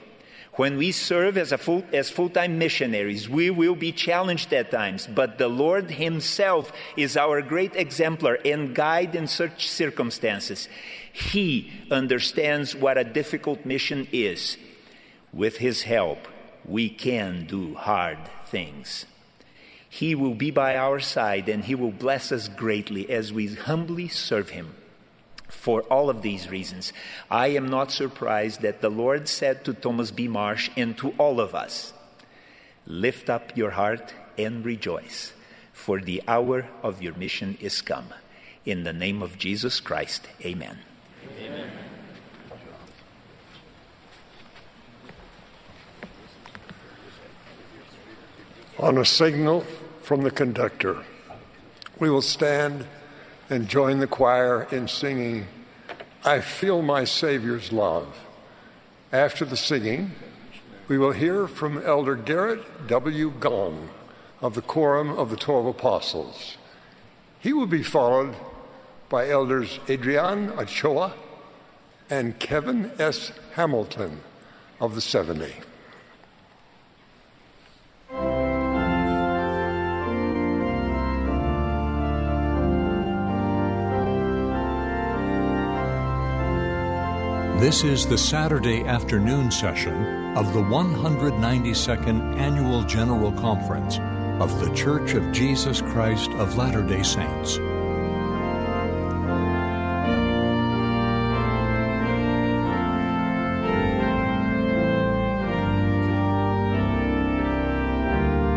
When we serve as, full, as full-time missionaries, we will be challenged at times, but the Lord Himself is our great exemplar and guide in such circumstances. He understands what a difficult mission is. With His help, we can do hard things. He will be by our side and He will bless us greatly as we humbly serve Him. For all of these reasons, I am not surprised that the Lord said to Thomas B. Marsh and to all of us, Lift up your heart and rejoice, for the hour of your mission is come. In the name of Jesus Christ, amen. amen. On a signal from the conductor, we will stand and join the choir in singing, I Feel My Savior's Love. After the singing, we will hear from Elder Gerrit W. Gong of the Quorum of the Twelve Apostles. He will be followed by Elders Adrian Ochoa and Kevin S. Hamilton of the 70. This is the Saturday afternoon session of the 192nd Annual General Conference of The Church of Jesus Christ of Latter day Saints.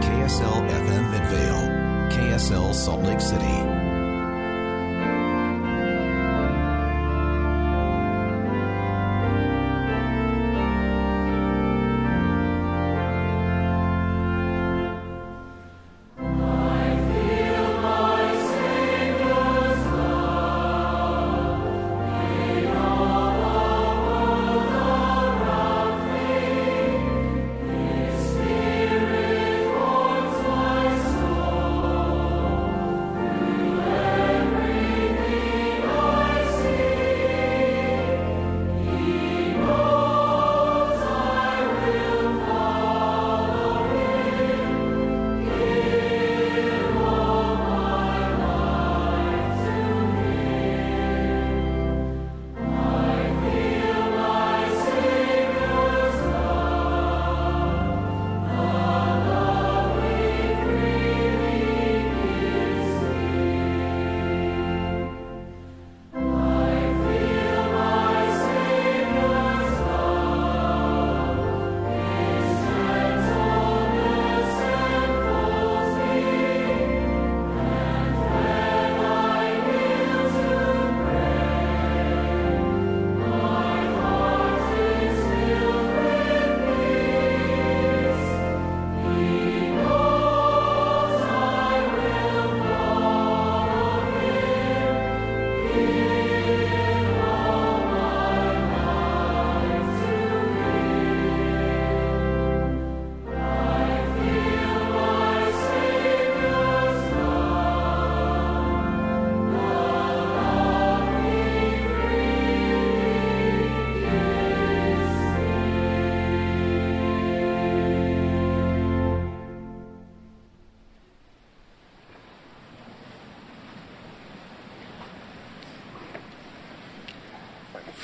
KSL FM Midvale, KSL Salt Lake City.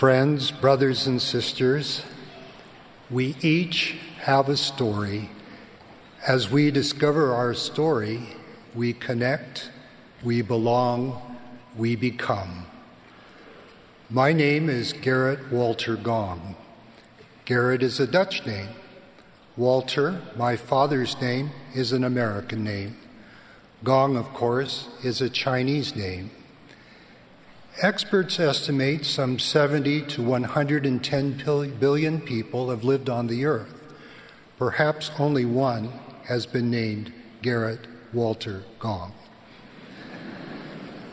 Friends, brothers, and sisters, we each have a story. As we discover our story, we connect, we belong, we become. My name is Gerrit Walter Gong. Gerrit is a Dutch name. Walter, my father's name, is an American name. Gong, of course, is a Chinese name. Experts estimate some 70 to 110 billion people have lived on the earth. Perhaps only one has been named Gerrit Walter Gong.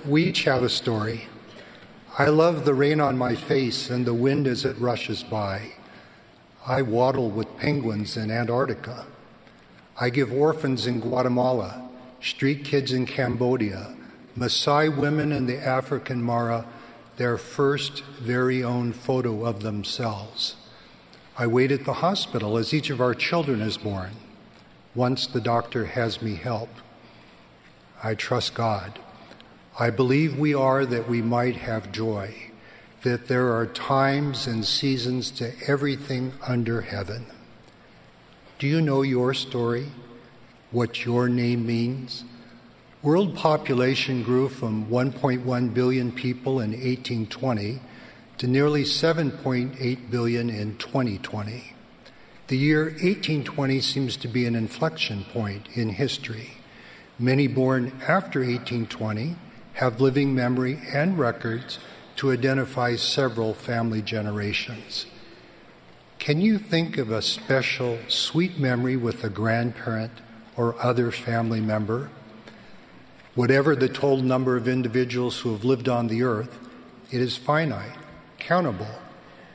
We each have a story. I love the rain on my face and the wind as it rushes by. I waddle with penguins in Antarctica. I give orphans in Guatemala, street kids in Cambodia, Maasai women in the African Mara their first very own photo of themselves. I wait at the hospital as each of our children is born. Once the doctor has me help. I trust God. I believe we are that we might have joy, that there are times and seasons to everything under heaven. Do you know your story? What your name means? World population grew from 1.1 billion people in 1820 to nearly 7.8 billion in 2020. The year 1820 seems to be an inflection point in history. Many born after 1820 have living memory and records to identify several family generations. Can you think of a special, sweet memory with a grandparent or other family member? Whatever the total number of individuals who have lived on the earth, it is finite, countable,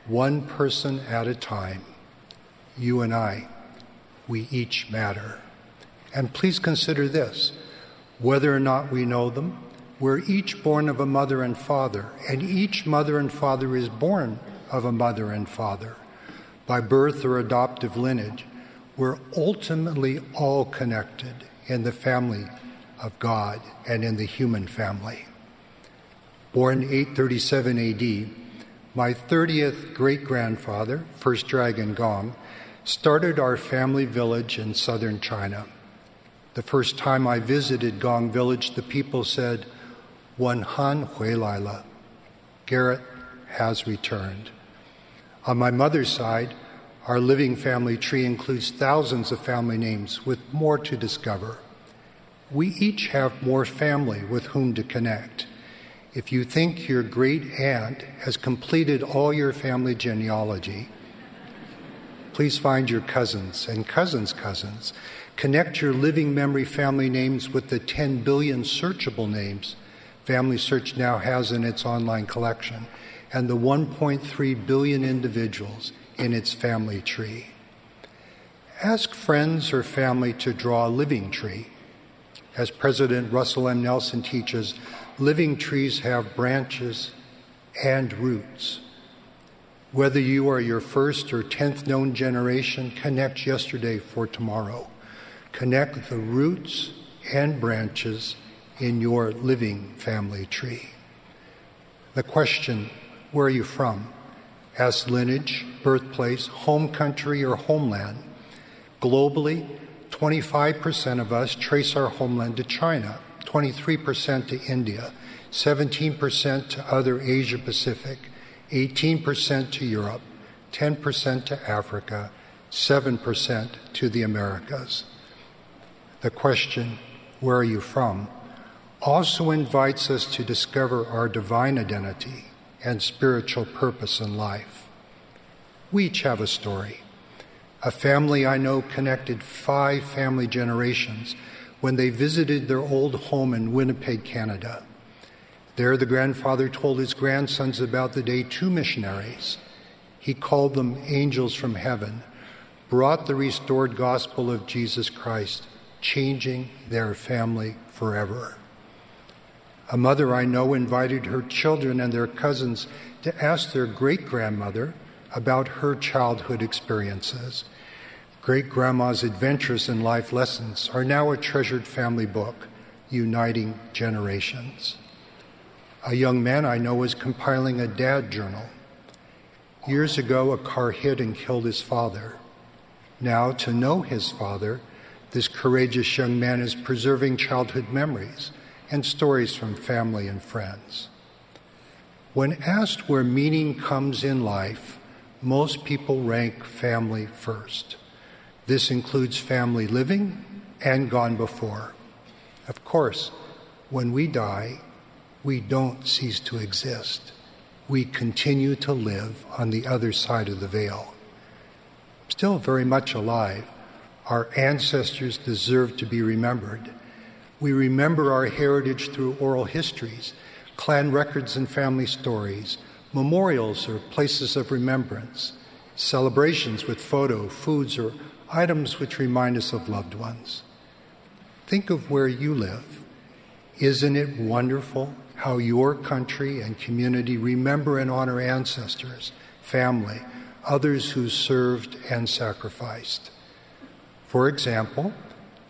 one person at a time. You and I, we each matter. And please consider this whether or not we know them, we're each born of a mother and father, and each mother and father is born of a mother and father. By birth or adoptive lineage, we're ultimately all connected in the family of God and in the human family. Born 837 AD, my 30th great grandfather, First Dragon Gong, started our family village in southern China. The first time I visited Gong village, the people said, Wan Han Hui Laila. Gerrit has returned. On my mother's side, our living family tree includes thousands of family names with more to discover we each have more family with whom to connect. If you think your great aunt has completed all your family genealogy, please find your cousins and cousins' cousins. Connect your living memory family names with the 10 billion searchable names FamilySearch now has in its online collection and the 1.3 billion individuals in its family tree. Ask friends or family to draw a living tree as President Russell M. Nelson teaches, living trees have branches and roots. Whether you are your first or tenth known generation, connect yesterday for tomorrow. Connect the roots and branches in your living family tree. The question, where are you from? As lineage, birthplace, home country, or homeland. Globally, 25% of us trace our homeland to China, 23% to India, 17% to other Asia Pacific, 18% to Europe, 10% to Africa, 7% to the Americas. The question, where are you from, also invites us to discover our divine identity and spiritual purpose in life. We each have a story. A family I know connected five family generations when they visited their old home in Winnipeg, Canada. There, the grandfather told his grandsons about the day two missionaries, he called them angels from heaven, brought the restored gospel of Jesus Christ, changing their family forever. A mother I know invited her children and their cousins to ask their great grandmother about her childhood experiences. Great Grandma's Adventures and Life Lessons are now a treasured family book, uniting generations. A young man I know is compiling a dad journal. Years ago, a car hit and killed his father. Now, to know his father, this courageous young man is preserving childhood memories and stories from family and friends. When asked where meaning comes in life, most people rank family first. This includes family living and gone before. Of course, when we die, we don't cease to exist. We continue to live on the other side of the veil. Still very much alive, our ancestors deserve to be remembered. We remember our heritage through oral histories, clan records and family stories, memorials or places of remembrance, celebrations with photo, foods, or items which remind us of loved ones. Think of where you live. Isn't it wonderful how your country and community remember and honor ancestors, family, others who served and sacrificed? For example,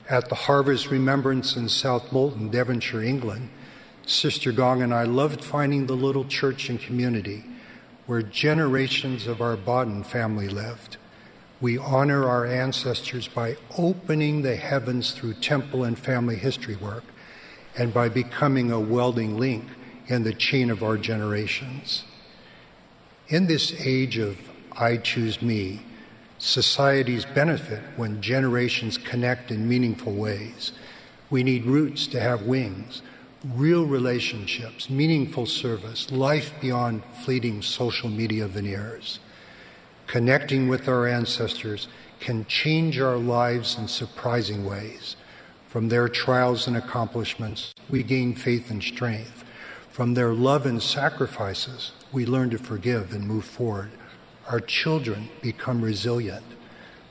at the Harvest Remembrance in South Molton, Devonshire, England, Sister Gong and I loved finding the little church and community where generations of our Baden family lived. We honor our ancestors by opening the heavens through temple and family history work and by becoming a welding link in the chain of our generations. In this age of I choose me, societies benefit when generations connect in meaningful ways. We need roots to have wings real relationships, meaningful service, life beyond fleeting social media veneers. Connecting with our ancestors can change our lives in surprising ways. From their trials and accomplishments, we gain faith and strength. From their love and sacrifices, we learn to forgive and move forward. Our children become resilient.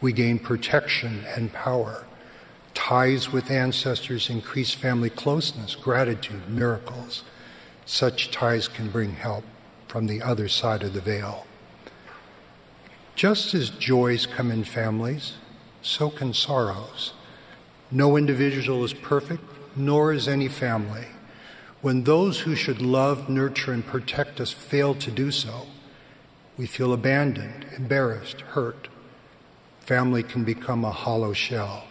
We gain protection and power. Ties with ancestors increase family closeness, gratitude, miracles. Such ties can bring help from the other side of the veil. Just as joys come in families, so can sorrows. No individual is perfect, nor is any family. When those who should love, nurture, and protect us fail to do so, we feel abandoned, embarrassed, hurt. Family can become a hollow shell.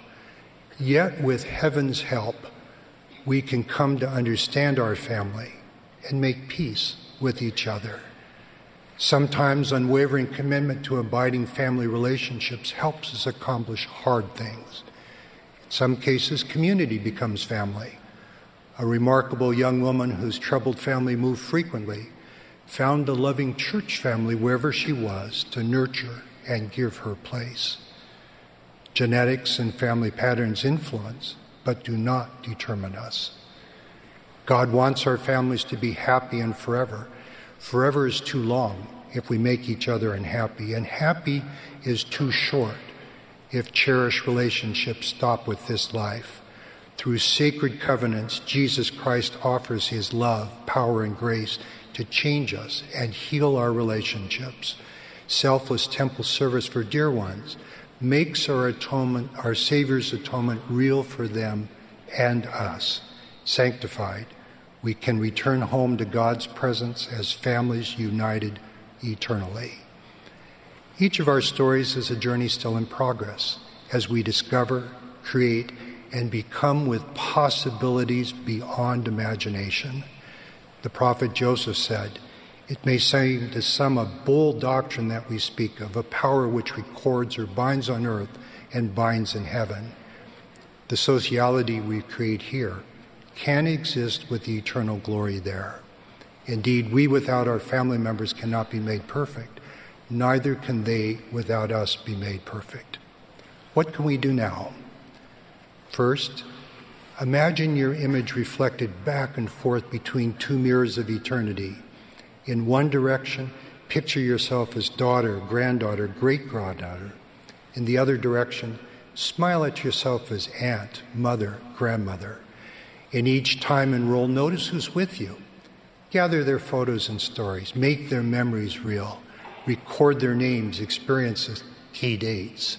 Yet, with heaven's help, we can come to understand our family and make peace with each other. Sometimes unwavering commitment to abiding family relationships helps us accomplish hard things. In some cases, community becomes family. A remarkable young woman whose troubled family moved frequently found a loving church family wherever she was to nurture and give her place. Genetics and family patterns influence, but do not determine us. God wants our families to be happy and forever. Forever is too long if we make each other unhappy, and happy is too short if cherished relationships stop with this life. Through sacred covenants, Jesus Christ offers his love, power, and grace to change us and heal our relationships. Selfless temple service for dear ones makes our atonement, our Savior's atonement, real for them and us. Sanctified, we can return home to God's presence as families united eternally. Each of our stories is a journey still in progress as we discover, create, and become with possibilities beyond imagination. The prophet Joseph said, it may seem to some a bold doctrine that we speak of, a power which records or binds on earth and binds in heaven. The sociality we create here can exist with the eternal glory there. Indeed, we without our family members cannot be made perfect, neither can they without us be made perfect. What can we do now? First, imagine your image reflected back and forth between two mirrors of eternity in one direction, picture yourself as daughter, granddaughter, great granddaughter. In the other direction, smile at yourself as aunt, mother, grandmother. In each time and role, notice who's with you. Gather their photos and stories, make their memories real, record their names, experiences, key dates.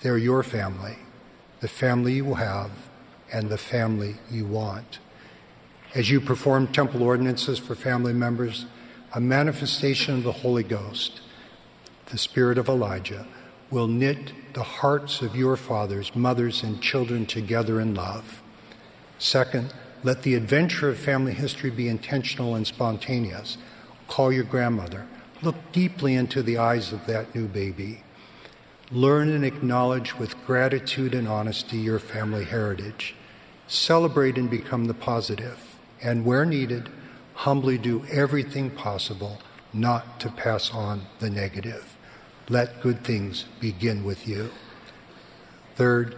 They're your family, the family you will have, and the family you want. As you perform temple ordinances for family members, a manifestation of the Holy Ghost, the spirit of Elijah, will knit the hearts of your fathers, mothers, and children together in love. Second, let the adventure of family history be intentional and spontaneous. Call your grandmother. Look deeply into the eyes of that new baby. Learn and acknowledge with gratitude and honesty your family heritage. Celebrate and become the positive, and where needed, humbly do everything possible not to pass on the negative. Let good things begin with you. Third,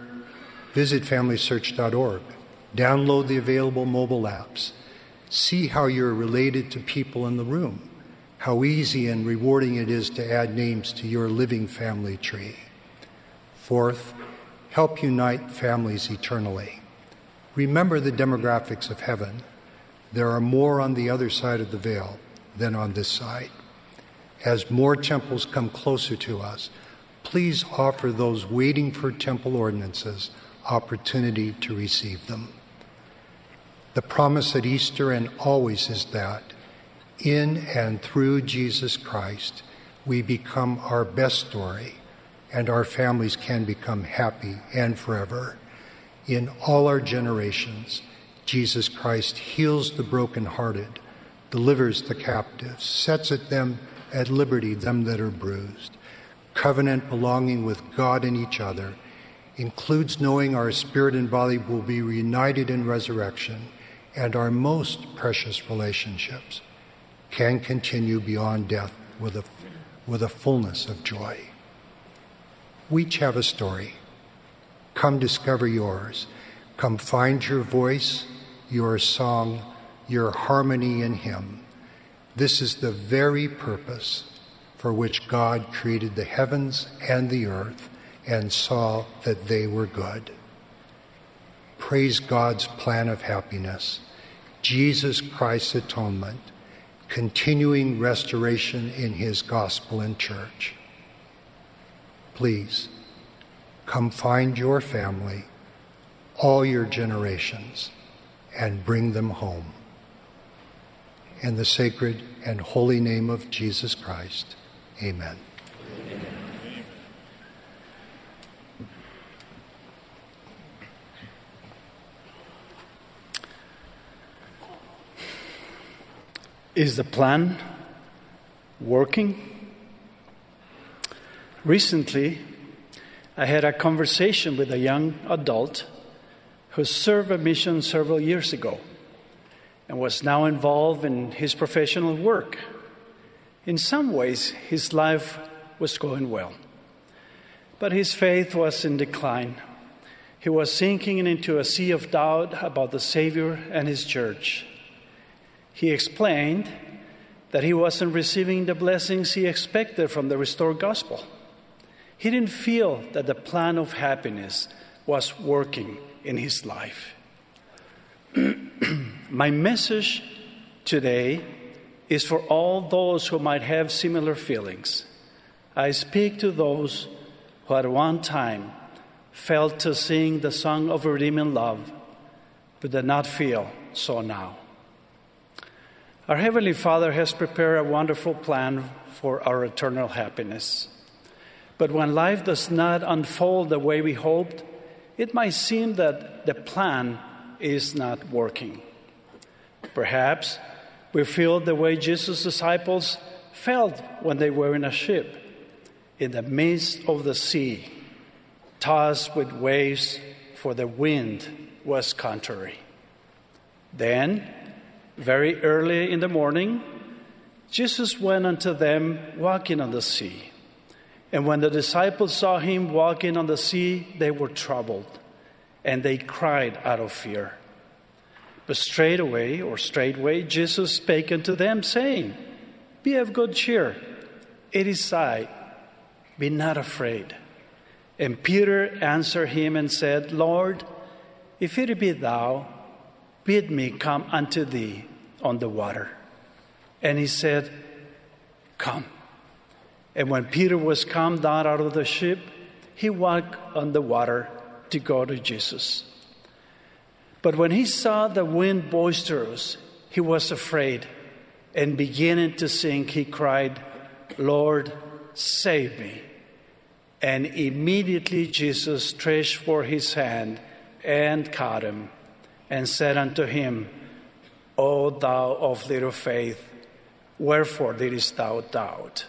visit FamilySearch.org. Download the available mobile apps. See how you're related to people in the room, how easy and rewarding it is to add names to your living family tree. Fourth, help unite families eternally. Remember the demographics of heaven. There are more on the other side of the veil than on this side. As more temples come closer to us, please offer those waiting for temple ordinances opportunity to receive them. The promise at Easter and always is that in and through Jesus Christ, we become our best story and our families can become happy and forever. In all our generations, Jesus Christ heals the brokenhearted, delivers the captives, sets at them at liberty them that are bruised. Covenant belonging with God and each other includes knowing our spirit and body will be reunited in resurrection and our most precious relationships can continue beyond death with a, with a fullness of joy. We each have a story. Come discover yours. Come find your voice, your song, your harmony in Him. This is the very purpose for which God created the heavens and the earth and saw that they were good. Praise God's plan of happiness Jesus Christ's atonement, continuing restoration in his gospel and church. Please come find your family, all your generations, and bring them home. In the sacred and holy name of Jesus Christ, amen. Is the plan working? Recently, I had a conversation with a young adult who served a mission several years ago and was now involved in his professional work. In some ways, his life was going well, but his faith was in decline. He was sinking into a sea of doubt about the Savior and his church he explained that he wasn't receiving the blessings he expected from the restored gospel. He didn't feel that the plan of happiness was working in his life. My message today is for all those who might have similar feelings. I speak to those who at one time felt to sing the song of redeeming love, but did not feel so now. Our Heavenly Father has prepared a wonderful plan for our eternal happiness. But when life does not unfold the way we hoped, it might seem that the plan is not working. Perhaps we feel the way Jesus' disciples felt when they were in a ship in the midst of the sea, tossed with waves, for the wind was contrary. Then very early in the morning, Jesus went unto them walking on the sea. And when the disciples saw him walking on the sea, they were troubled, and they cried out of fear. But straightway, or straightway, Jesus spake unto them, saying, Be of good cheer, it is I, be not afraid. And Peter answered him and said, Lord, if it be thou, bid me come unto thee on the water. And he said, Come. And when Peter was come down out of the ship, he walked on the water to go to Jesus. But when he saw the wind boisterous, he was afraid and beginning to sink, he cried, Lord, save me. And immediately Jesus stretched forth his hand and caught him, and said unto him, O thou of little faith, wherefore didst thou doubt?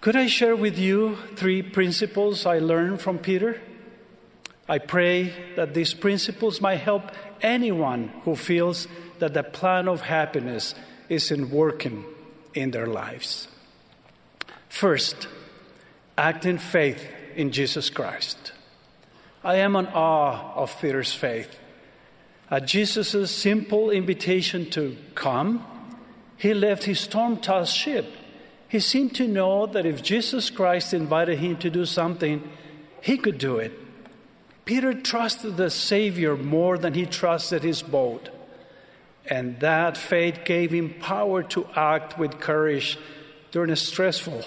Could I share with you three principles I learned from Peter? I pray that these principles might help anyone who feels that the plan of happiness isn't working in their lives. First, act in faith in Jesus Christ. I am in awe of Peter's faith. At Jesus' simple invitation to come, he left his storm tossed ship. He seemed to know that if Jesus Christ invited him to do something, he could do it. Peter trusted the Savior more than he trusted his boat. And that faith gave him power to act with courage during a stressful,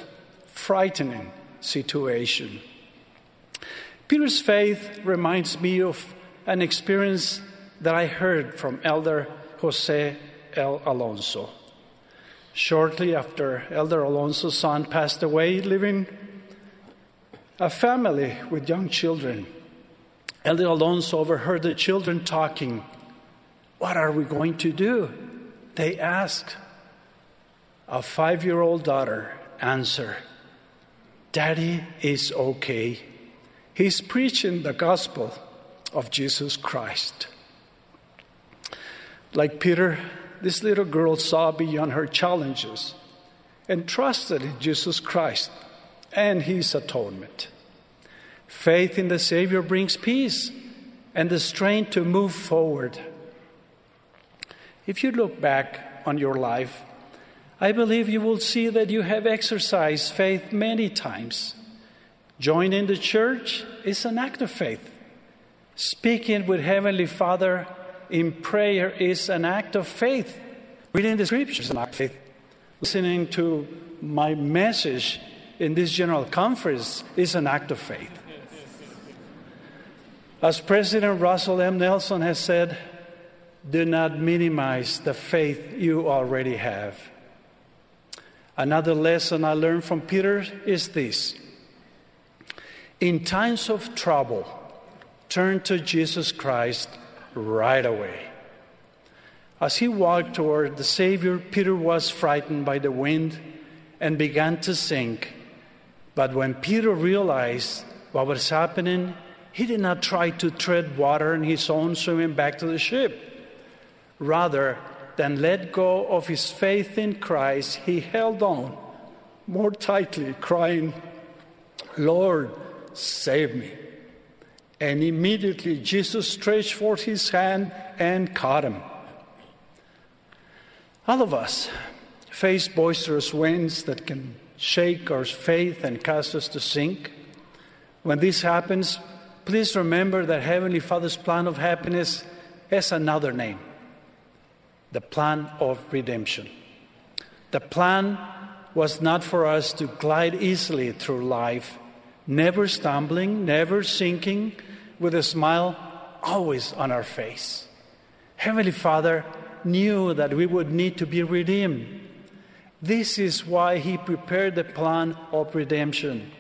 frightening situation. Peter's faith reminds me of an experience that I heard from Elder Jose L. Alonso. Shortly after Elder Alonso's son passed away, living a family with young children. Elder Alonso overheard the children talking. What are we going to do? They asked. A five year old daughter answered, Daddy is okay. He's preaching the gospel of Jesus Christ. Like Peter, this little girl saw beyond her challenges and trusted in Jesus Christ and his atonement. Faith in the Savior brings peace and the strength to move forward. If you look back on your life, I believe you will see that you have exercised faith many times. Joining the church is an act of faith. Speaking with Heavenly Father in prayer is an act of faith. Reading the scriptures is an act of faith. Listening to my message in this general conference is an act of faith. As President Russell M. Nelson has said, do not minimize the faith you already have. Another lesson I learned from Peter is this In times of trouble, turn to Jesus Christ right away. As he walked toward the Savior, Peter was frightened by the wind and began to sink. But when Peter realized what was happening, he did not try to tread water in his own swimming back to the ship. Rather than let go of his faith in Christ, he held on more tightly, crying, Lord, save me. And immediately Jesus stretched forth his hand and caught him. All of us face boisterous winds that can shake our faith and cause us to sink. When this happens, please remember that Heavenly Father's plan of happiness has another name the plan of redemption. The plan was not for us to glide easily through life, never stumbling, never sinking, with a smile always on our face. Heavenly Father knew that we would need to be redeemed. This is why He prepared the plan of redemption.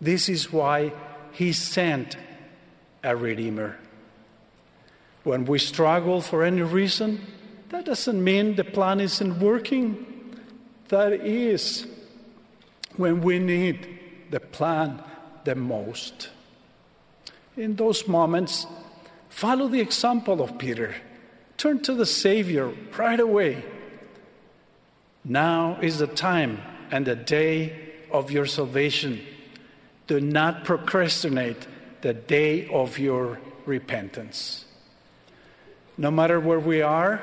This is why he sent a Redeemer. When we struggle for any reason, that doesn't mean the plan isn't working. That is when we need the plan the most. In those moments, follow the example of Peter. Turn to the Savior right away. Now is the time and the day of your salvation. Do not procrastinate the day of your repentance. No matter where we are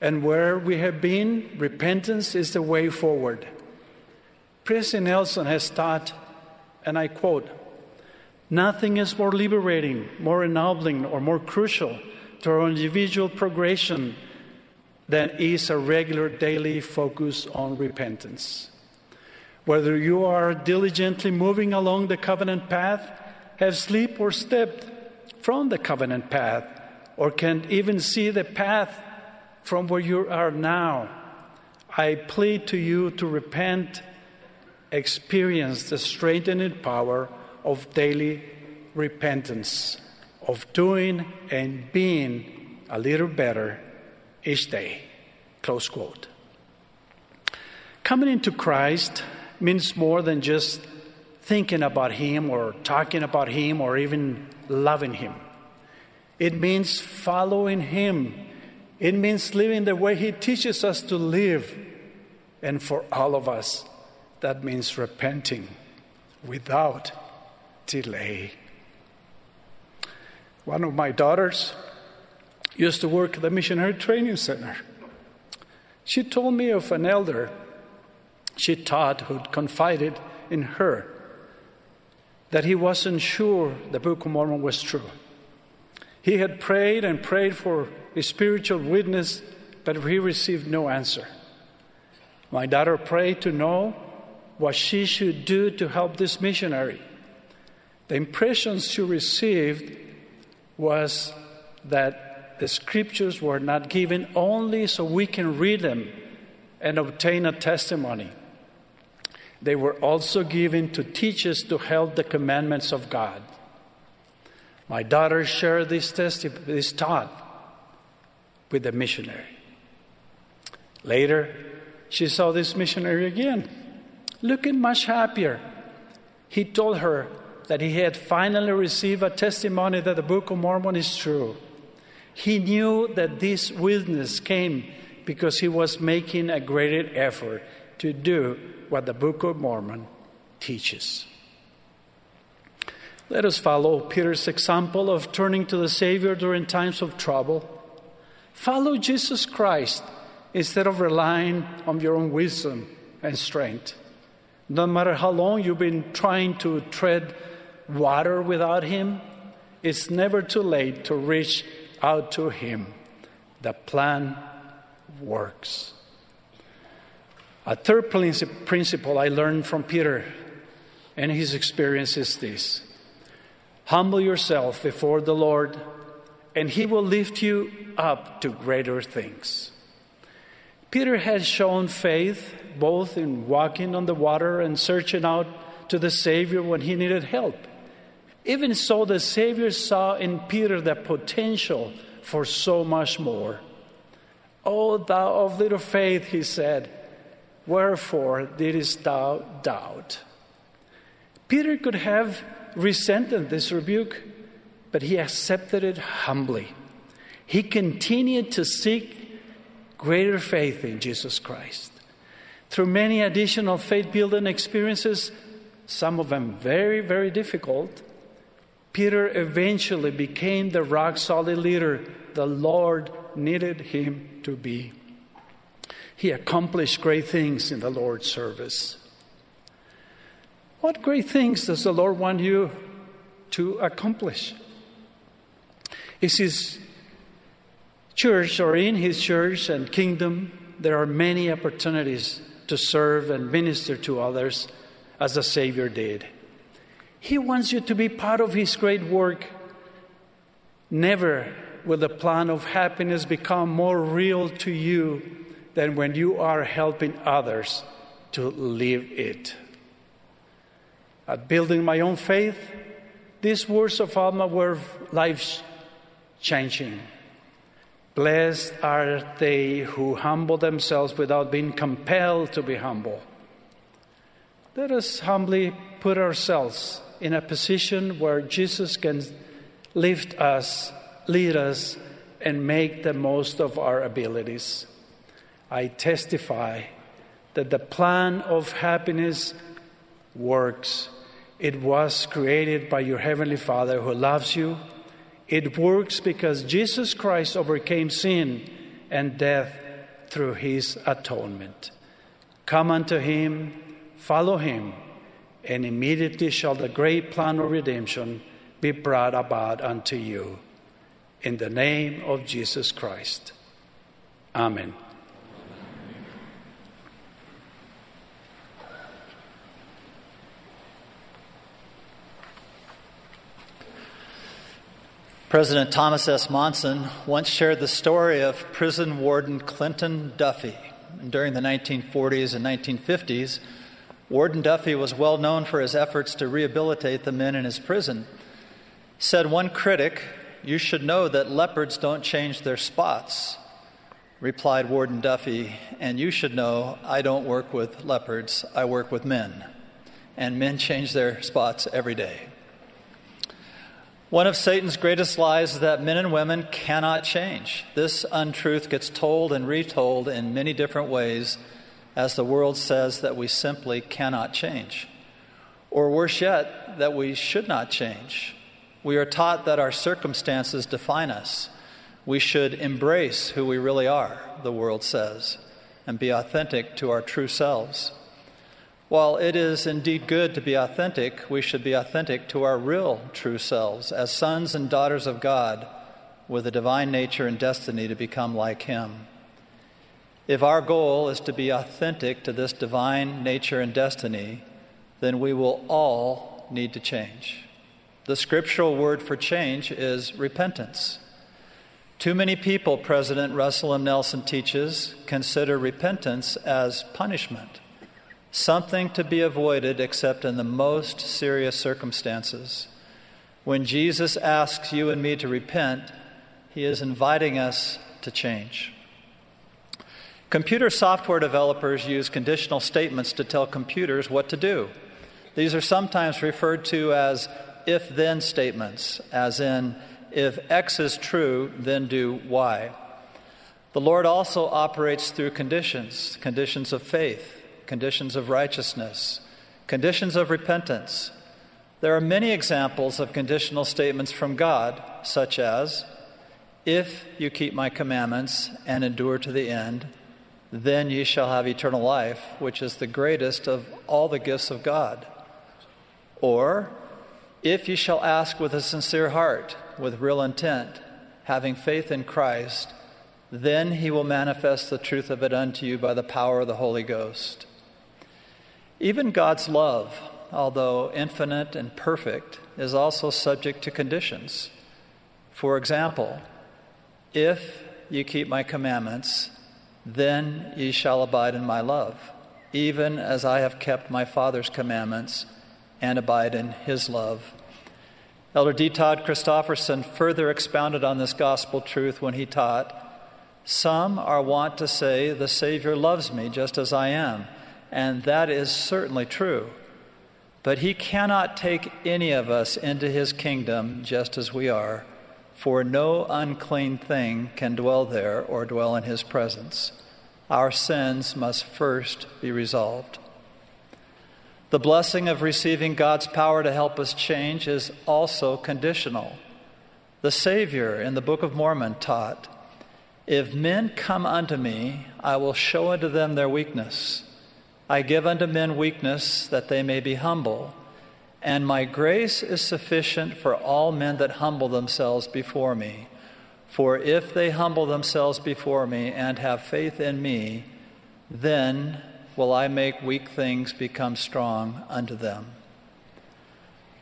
and where we have been, repentance is the way forward. President Nelson has taught, and I quote, Nothing is more liberating, more ennobling, or more crucial to our individual progression than is a regular daily focus on repentance. Whether you are diligently moving along the covenant path, have slipped or stepped from the covenant path, or can even see the path from where you are now, I plead to you to repent, experience the strengthening power of daily repentance, of doing and being a little better each day. Close quote. Coming into Christ means more than just thinking about Him or talking about Him or even loving Him. It means following Him. It means living the way He teaches us to live. And for all of us, that means repenting without delay. One of my daughters used to work at the Missionary Training Center. She told me of an elder she taught who'd confided in her that he wasn't sure the Book of Mormon was true. He had prayed and prayed for a spiritual witness, but he received no answer. My daughter prayed to know what she should do to help this missionary. The impression she received was that the scriptures were not given only so we can read them and obtain a testimony. They were also given to teach us to help the commandments of God. My daughter shared this, testi- this thought with the missionary. Later, she saw this missionary again, looking much happier. He told her that he had finally received a testimony that the Book of Mormon is true. He knew that this witness came because he was making a greater effort to do what the Book of Mormon teaches. Let us follow Peter's example of turning to the Savior during times of trouble. Follow Jesus Christ instead of relying on your own wisdom and strength. No matter how long you've been trying to tread water without Him, it's never too late to reach out to Him. The plan works. A third principle I learned from Peter and his experience is this Humble yourself before the Lord, and he will lift you up to greater things. Peter had shown faith both in walking on the water and searching out to the Savior when he needed help. Even so, the Savior saw in Peter the potential for so much more. O thou of little faith, he said, Wherefore didst thou doubt? Peter could have resented this rebuke, but he accepted it humbly. He continued to seek greater faith in Jesus Christ. Through many additional faith building experiences, some of them very, very difficult, Peter eventually became the rock solid leader the Lord needed him to be. He accomplished great things in the Lord's service. What great things does the Lord want you to accomplish? Is His church or in His church and kingdom, there are many opportunities to serve and minister to others as the Savior did. He wants you to be part of His great work. Never will the plan of happiness become more real to you than when you are helping others to live it. At building my own faith, these words of Alma were life changing. Blessed are they who humble themselves without being compelled to be humble. Let us humbly put ourselves in a position where Jesus can lift us, lead us, and make the most of our abilities. I testify that the plan of happiness works. It was created by your Heavenly Father who loves you. It works because Jesus Christ overcame sin and death through his atonement. Come unto him, follow him, and immediately shall the great plan of redemption be brought about unto you. In the name of Jesus Christ. Amen. President Thomas S. Monson once shared the story of prison warden Clinton Duffy. During the 1940s and 1950s, Warden Duffy was well known for his efforts to rehabilitate the men in his prison. Said one critic, You should know that leopards don't change their spots. Replied Warden Duffy, And you should know I don't work with leopards, I work with men. And men change their spots every day. One of Satan's greatest lies is that men and women cannot change. This untruth gets told and retold in many different ways as the world says that we simply cannot change. Or worse yet, that we should not change. We are taught that our circumstances define us. We should embrace who we really are, the world says, and be authentic to our true selves. While it is indeed good to be authentic, we should be authentic to our real true selves as sons and daughters of God with a divine nature and destiny to become like Him. If our goal is to be authentic to this divine nature and destiny, then we will all need to change. The scriptural word for change is repentance. Too many people, President Russell M. Nelson teaches, consider repentance as punishment something to be avoided except in the most serious circumstances. When Jesus asks you and me to repent, he is inviting us to change. Computer software developers use conditional statements to tell computers what to do. These are sometimes referred to as if then statements, as in, if X is true, then do Y. The Lord also operates through conditions, conditions of faith conditions of righteousness, conditions of repentance. There are many examples of conditional statements from God, such as, If you keep my commandments and endure to the end, then ye shall have eternal life, which is the greatest of all the gifts of God. Or, if ye shall ask with a sincere heart, with real intent, having faith in Christ, then he will manifest the truth of it unto you by the power of the Holy Ghost. Even God's love, although infinite and perfect, is also subject to conditions. For example, if you keep my commandments, then ye shall abide in my love, even as I have kept my Father's commandments and abide in his love. Elder D. Todd Christofferson further expounded on this gospel truth when he taught Some are wont to say, The Savior loves me just as I am and that is certainly true. But he cannot take any of us into his kingdom just as we are, for no unclean thing can dwell there or dwell in his presence. Our sins must first be resolved. The blessing of receiving God's power to help us change is also conditional. The Savior in the Book of Mormon taught, If men come unto me, I will show unto them their weakness I give unto men weakness that they may be humble, and my grace is sufficient for all men that humble themselves before me. For if they humble themselves before me and have faith in me, then will I make weak things become strong unto them.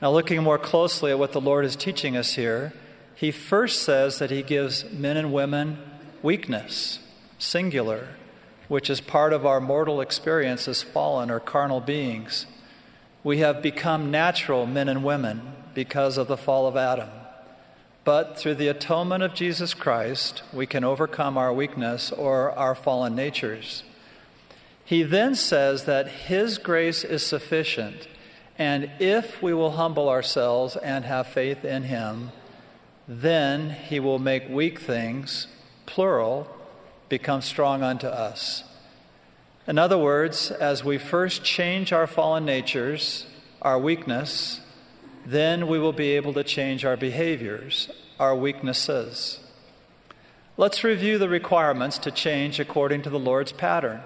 Now, looking more closely at what the Lord is teaching us here, he first says that he gives men and women weakness, singular which is part of our mortal experience as fallen or carnal beings. We have become natural men and women because of the fall of Adam. But through the atonement of Jesus Christ, we can overcome our weakness or our fallen natures. He then says that His grace is sufficient, and if we will humble ourselves and have faith in Him, then He will make weak things, plural, become strong unto us. In other words, as we first change our fallen natures, our weakness, then we will be able to change our behaviors, our weaknesses. Let's review the requirements to change according to the Lord's pattern.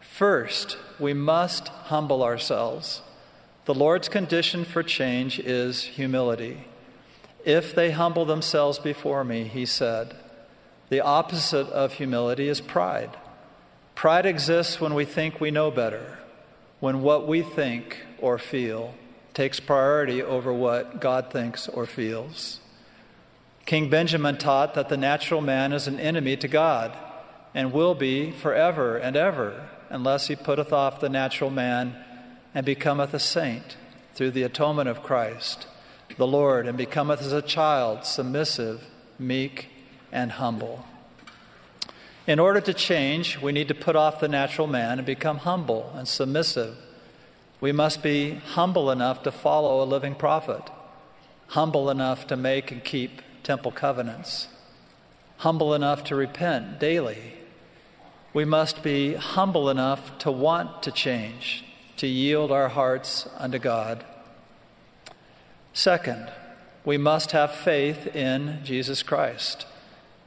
First, we must humble ourselves. The Lord's condition for change is humility. If they humble themselves before me, he said, the opposite of humility is pride. Pride exists when we think we know better, when what we think or feel takes priority over what God thinks or feels. King Benjamin taught that the natural man is an enemy to God and will be forever and ever unless he putteth off the natural man and becometh a saint through the atonement of Christ, the Lord, and becometh as a child, submissive, meek, and humble. In order to change, we need to put off the natural man and become humble and submissive. We must be humble enough to follow a living prophet, humble enough to make and keep temple covenants, humble enough to repent daily. We must be humble enough to want to change, to yield our hearts unto God. Second, we must have faith in Jesus Christ.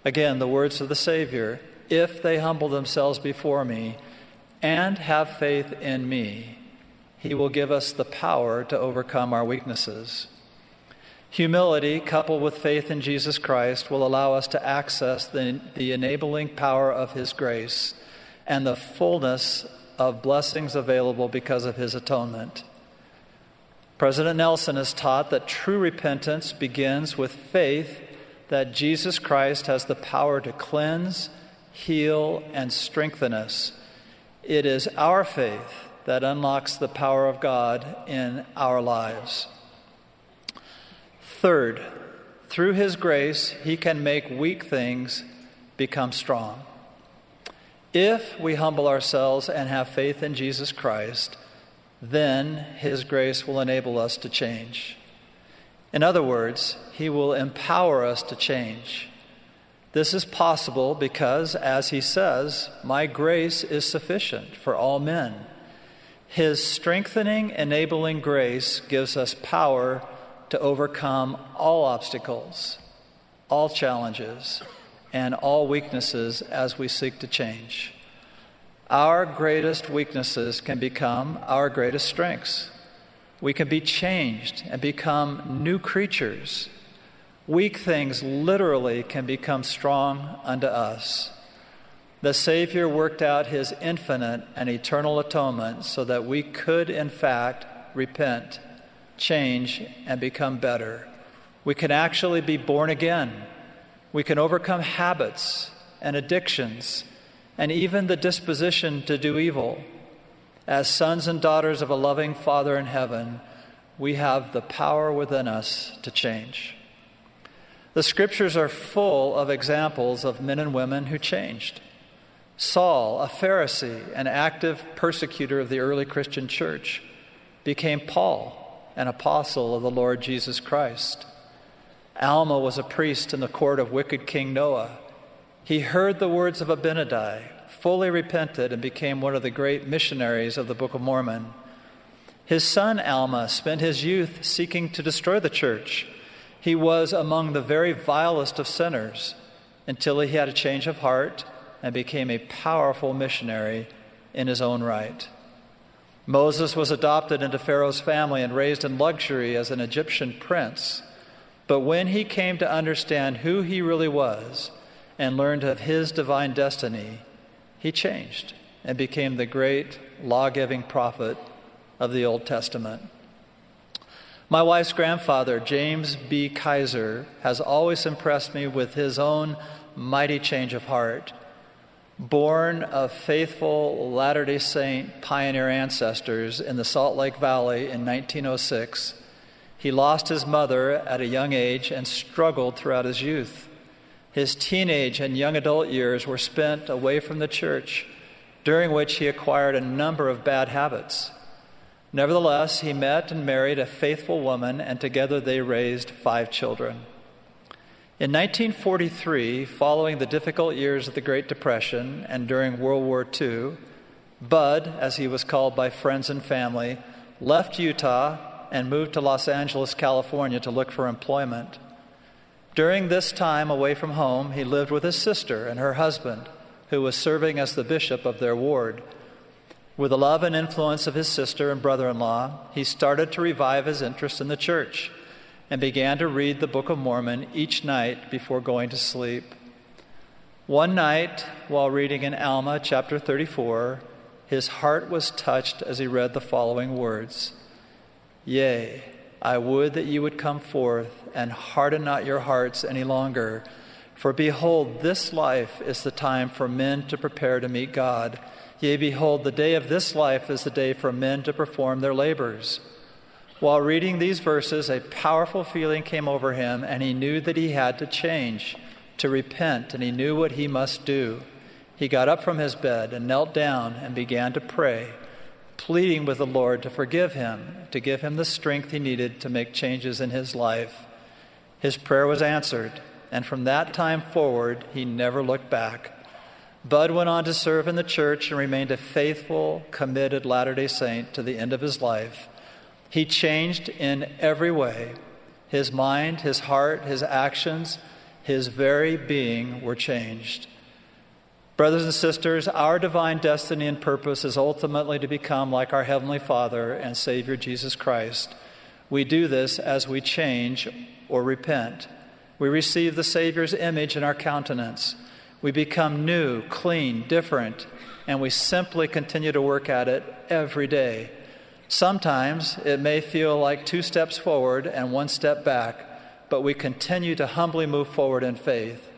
Again, the words of the Savior if they humble themselves before me and have faith in me, he will give us the power to overcome our weaknesses. Humility, coupled with faith in Jesus Christ, will allow us to access the, the enabling power of His grace and the fullness of blessings available because of His atonement. President Nelson has taught that true repentance begins with faith that Jesus Christ has the power to cleanse, heal, and strengthen us. It is our faith that unlocks the power of God in our lives. Third, through His grace, He can make weak things become strong. If we humble ourselves and have faith in Jesus Christ, then His grace will enable us to change. In other words, He will empower us to change. This is possible because, as He says, My grace is sufficient for all men. His strengthening, enabling grace gives us power to overcome all obstacles, all challenges, and all weaknesses as we seek to change. Our greatest weaknesses can become our greatest strengths. We can be changed and become new creatures. Weak things literally can become strong unto us. The Savior worked out his infinite and eternal atonement so that we could, in fact, repent, change, and become better. We can actually be born again. We can overcome habits and addictions and even the disposition to do evil. As sons and daughters of a loving Father in heaven, we have the power within us to change. The scriptures are full of examples of men and women who changed. Saul, a Pharisee, an active persecutor of the early Christian church, became Paul, an apostle of the Lord Jesus Christ. Alma was a priest in the court of wicked King Noah. He heard the words of Abinadi, fully repented, and became one of the great missionaries of the Book of Mormon. His son Alma spent his youth seeking to destroy the church. He was among the very vilest of sinners until he had a change of heart and became a powerful missionary in his own right. Moses was adopted into Pharaoh's family and raised in luxury as an Egyptian prince. But when he came to understand who he really was and learned of his divine destiny, he changed and became the great law giving prophet of the Old Testament. My wife's grandfather, James B. Kaiser, has always impressed me with his own mighty change of heart born of faithful Latter day Saint pioneer ancestors in the Salt Lake Valley in 1906, he lost his mother at a young age and struggled throughout his youth. His teenage and young adult years were spent away from the church, during which he acquired a number of bad habits. Nevertheless, he met and married a faithful woman, and together they raised five children. In 1943, following the difficult years of the Great Depression and during World War II, Bud, as he was called by friends and family, left Utah and moved to Los Angeles, California to look for employment. During this time away from home, he lived with his sister and her husband, who was serving as the bishop of their ward. With the love and influence of his sister and brother in law, he started to revive his interest in the church and began to read the Book of Mormon each night before going to sleep. One night, while reading in Alma chapter 34, his heart was touched as he read the following words Yea, I would that you would come forth and harden not your hearts any longer. For behold, this life is the time for men to prepare to meet God. Yea, behold, the day of this life is the day for men to perform their labors. While reading these verses, a powerful feeling came over him, and he knew that he had to change, to repent, and he knew what he must do. He got up from his bed and knelt down and began to pray, pleading with the Lord to forgive him, to give him the strength he needed to make changes in his life. His prayer was answered and from that time forward, he never looked back. Bud went on to serve in the church and remained a faithful, committed Latter day Saint to the end of his life. He changed in every way. His mind, his heart, his actions, his very being were changed. Brothers and sisters, our divine destiny and purpose is ultimately to become like our Heavenly Father and Savior Jesus Christ. We do this as we change or repent. We receive the Savior's image in our countenance. We become new, clean, different, and we simply continue to work at it every day. Sometimes it may feel like two steps forward and one step back, but we continue to humbly move forward in faith.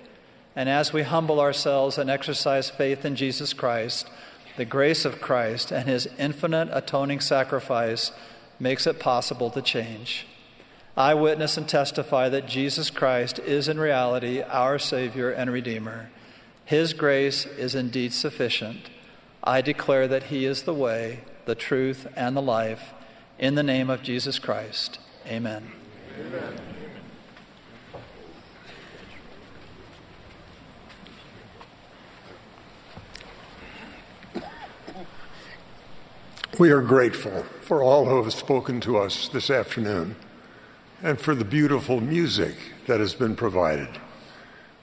And as we humble ourselves and exercise faith in Jesus Christ, the grace of Christ and his infinite atoning sacrifice makes it possible to change. I witness and testify that Jesus Christ is in reality our Savior and Redeemer. His grace is indeed sufficient. I declare that He is the way, the truth, and the life. In the name of Jesus Christ. Amen. Amen. We are grateful for all who have spoken to us this afternoon and for the beautiful music that has been provided.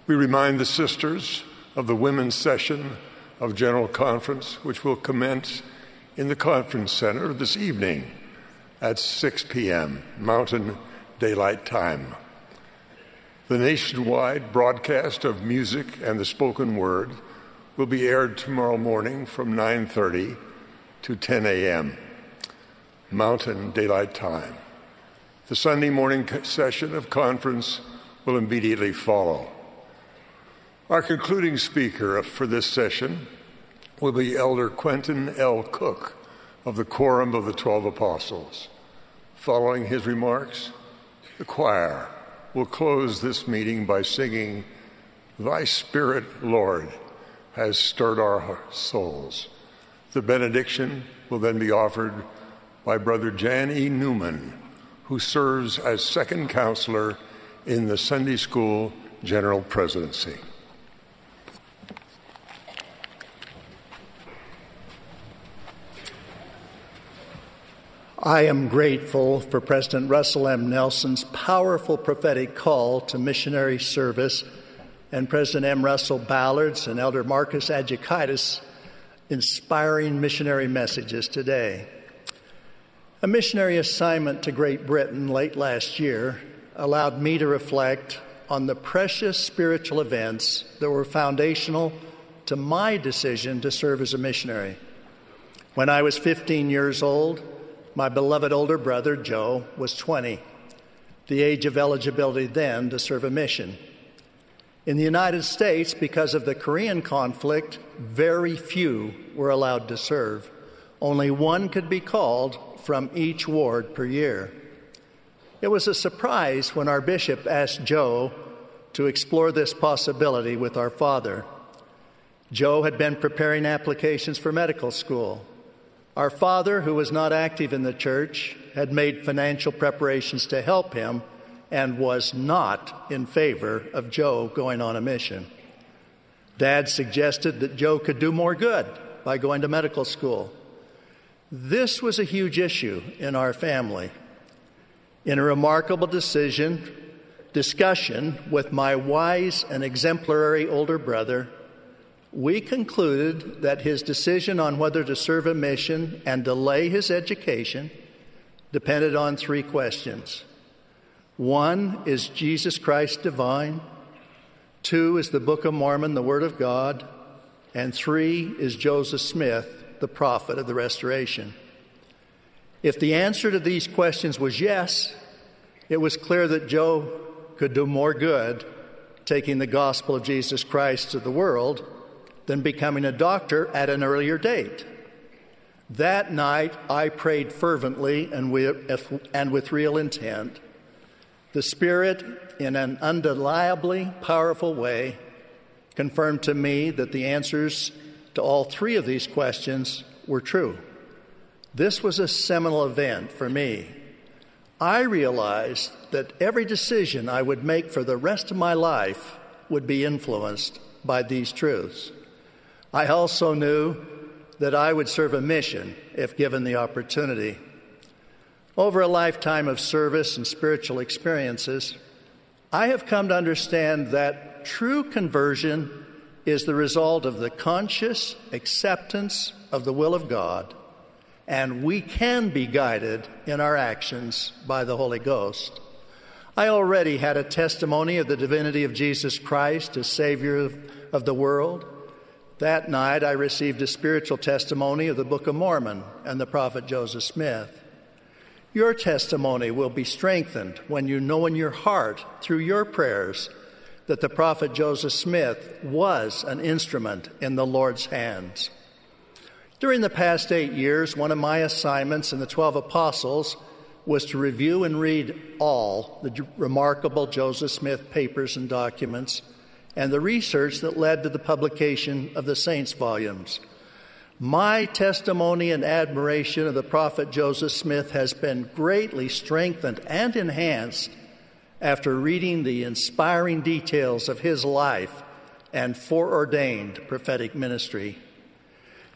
We remind the sisters of the women's session of General Conference, which will commence in the Conference Center this evening at 6 p.m. Mountain Daylight Time. The nationwide broadcast of music and the spoken word will be aired tomorrow morning from 9:30 to 10 a.m. Mountain Daylight Time. The Sunday morning session of conference will immediately follow. Our concluding speaker for this session will be Elder Quentin L. Cook of the Quorum of the Twelve Apostles. Following his remarks, the choir will close this meeting by singing, Thy Spirit, Lord, has stirred our souls. The benediction will then be offered by Brother Jan E. Newman who serves as second counselor in the Sunday School General Presidency. I am grateful for President Russell M. Nelson's powerful prophetic call to missionary service and President M. Russell Ballard's and Elder Marcos Aidukaitis' inspiring missionary messages today. A missionary assignment to Great Britain late last year allowed me to reflect on the precious spiritual events that were foundational to my decision to serve as a missionary. When I was 15 years old, my beloved older brother, Joe, was 20, the age of eligibility then to serve a mission. In the United States, because of the Korean conflict, very few were allowed to serve. Only one could be called from each ward per year. It was a surprise when our bishop asked Joe to explore this possibility with our father. Joe had been preparing applications for medical school. Our father, who was not active in the church, had made financial preparations to help him and was not in favor of Joe going on a mission. Dad suggested that Joe could do more good by going to medical school. This was a huge issue in our family. In a remarkable decision, discussion with my wise and exemplary older brother, we concluded that his decision on whether to serve a mission and delay his education depended on three questions. One, is Jesus Christ divine? Two, is the Book of Mormon the Word of God? And three, is Joseph Smith the prophet of the restoration? If the answer to these questions was yes, It was clear that Joe could do more good taking the gospel of Jesus Christ to the world than becoming a doctor at an earlier date. That night, I prayed fervently and with, and with real intent. The Spirit, in an undeniably powerful way, confirmed to me that the answers to all three of these questions were true. This was a seminal event for me. I realized that every decision I would make for the rest of my life would be influenced by these truths. I also knew that I would serve a mission if given the opportunity. Over a lifetime of service and spiritual experiences, I have come to understand that true conversion is the result of the conscious acceptance of the will of God, and we can be guided in our actions by the Holy Ghost. I already had a testimony of the divinity of Jesus Christ as Savior of the world. That night, I received a spiritual testimony of the Book of Mormon and the prophet Joseph Smith. Your testimony will be strengthened when you know in your heart, through your prayers, that the prophet Joseph Smith was an instrument in the Lord's hands. During the past eight years, one of my assignments in the 12 apostles was to review and read all the remarkable Joseph Smith papers and documents and the research that led to the publication of the Saints volumes. My testimony and admiration of the prophet Joseph Smith has been greatly strengthened and enhanced after reading the inspiring details of his life and foreordained prophetic ministry.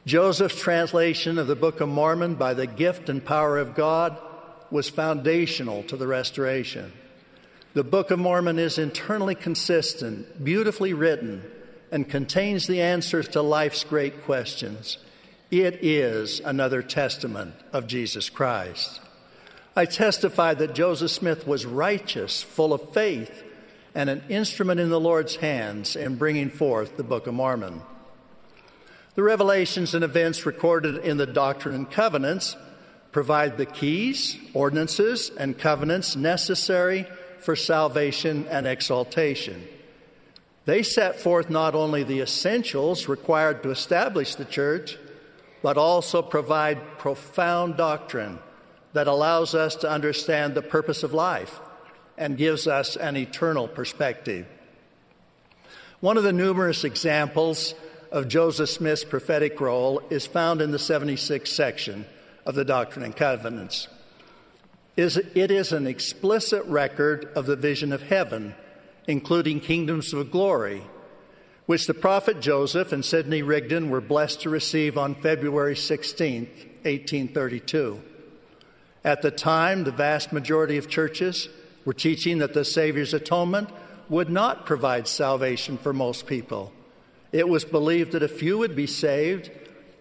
Joseph's translation of the Book of Mormon by the gift and power of God was foundational to the restoration. The Book of Mormon is internally consistent, beautifully written, and contains the answers to life's great questions. It is another testament of Jesus Christ. I testify that Joseph Smith was righteous, full of faith, and an instrument in the Lord's hands in bringing forth the Book of Mormon. The revelations and events recorded in the Doctrine and Covenants provide the keys, ordinances, and covenants necessary for salvation and exaltation. They set forth not only the essentials required to establish the church, but also provide profound doctrine that allows us to understand the purpose of life and gives us an eternal perspective. One of the numerous examples of Joseph Smith's prophetic role is found in the 76th section of the Doctrine and Covenants is it is an explicit record of the vision of heaven, including kingdoms of glory, which the prophet Joseph and Sidney Rigdon were blessed to receive on February 16, 1832. At the time, the vast majority of churches were teaching that the Savior's atonement would not provide salvation for most people. It was believed that a few would be saved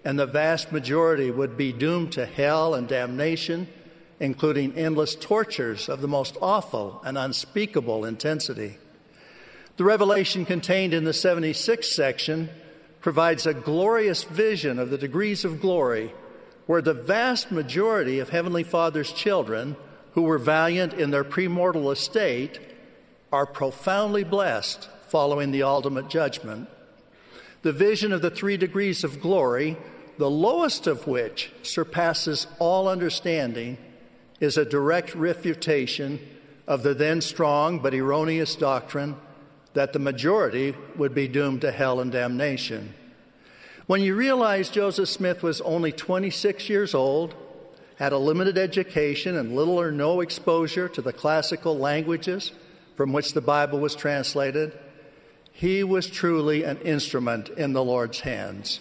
and the vast majority would be doomed to hell and damnation including endless tortures of the most awful and unspeakable intensity. The revelation contained in the 76th section provides a glorious vision of the degrees of glory where the vast majority of Heavenly Father's children who were valiant in their premortal estate are profoundly blessed following the ultimate judgment. The vision of the three degrees of glory, the lowest of which surpasses all understanding, is a direct refutation of the then strong but erroneous doctrine that the majority would be doomed to hell and damnation. When you realize Joseph Smith was only 26 years old, had a limited education, and little or no exposure to the classical languages from which the Bible was translated, he was truly an instrument in the Lord's hands.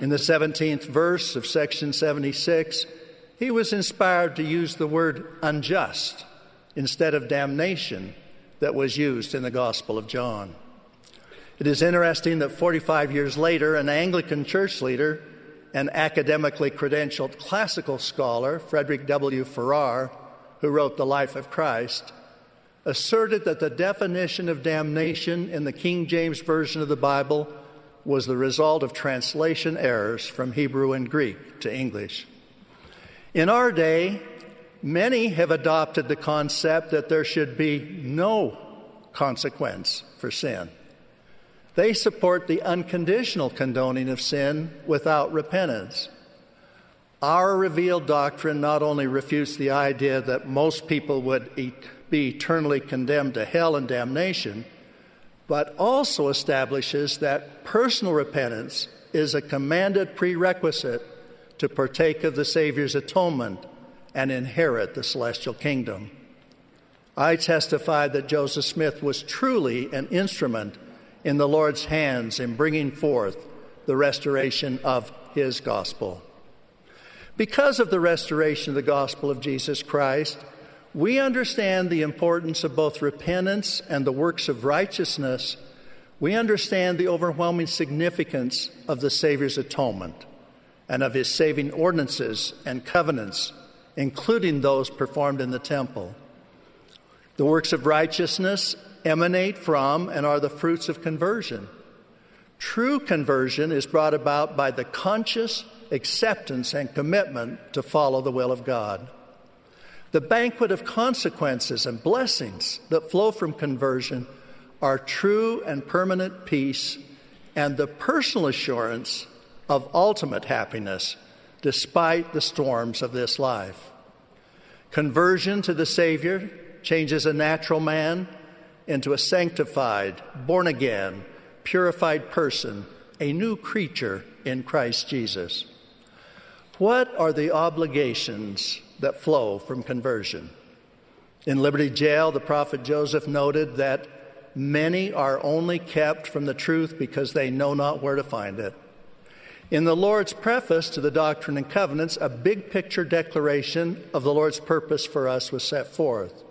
In the 17th verse of section 76, he was inspired to use the word unjust instead of damnation that was used in the Gospel of John. It is interesting that 45 years later, an Anglican church leader and academically credentialed classical scholar, Frederick W. Farrar, who wrote The Life of Christ, asserted that the definition of damnation in the King James Version of the Bible was the result of translation errors from Hebrew and Greek to English. In our day, Many have adopted the concept that there should be no consequence for sin. They support the unconditional condoning of sin without repentance. Our revealed doctrine not only refutes the idea that most people would be eternally condemned to hell and damnation, but also establishes that personal repentance is a commanded prerequisite to partake of the Savior's atonement and inherit the celestial kingdom. I testify that Joseph Smith was truly an instrument in the Lord's hands in bringing forth the restoration of his gospel. Because of the restoration of the gospel of Jesus Christ, we understand the importance of both repentance and the works of righteousness. We understand the overwhelming significance of the Savior's atonement and of his saving ordinances and covenants, including those performed in the temple. The works of righteousness emanate from and are the fruits of conversion. True conversion is brought about by the conscious acceptance and commitment to follow the will of God. The banquet of consequences and blessings that flow from conversion are true and permanent peace and the personal assurance of ultimate happiness despite the storms of this life. Conversion to the Savior changes a natural man into a sanctified, born again, purified person, a new creature in Christ Jesus. What are the obligations that flow from conversion? In Liberty Jail, the prophet Joseph noted that many are only kept from the truth because they know not where to find it. In the Lord's preface to the Doctrine and Covenants, a big picture declaration of the Lord's purpose for us was set forth.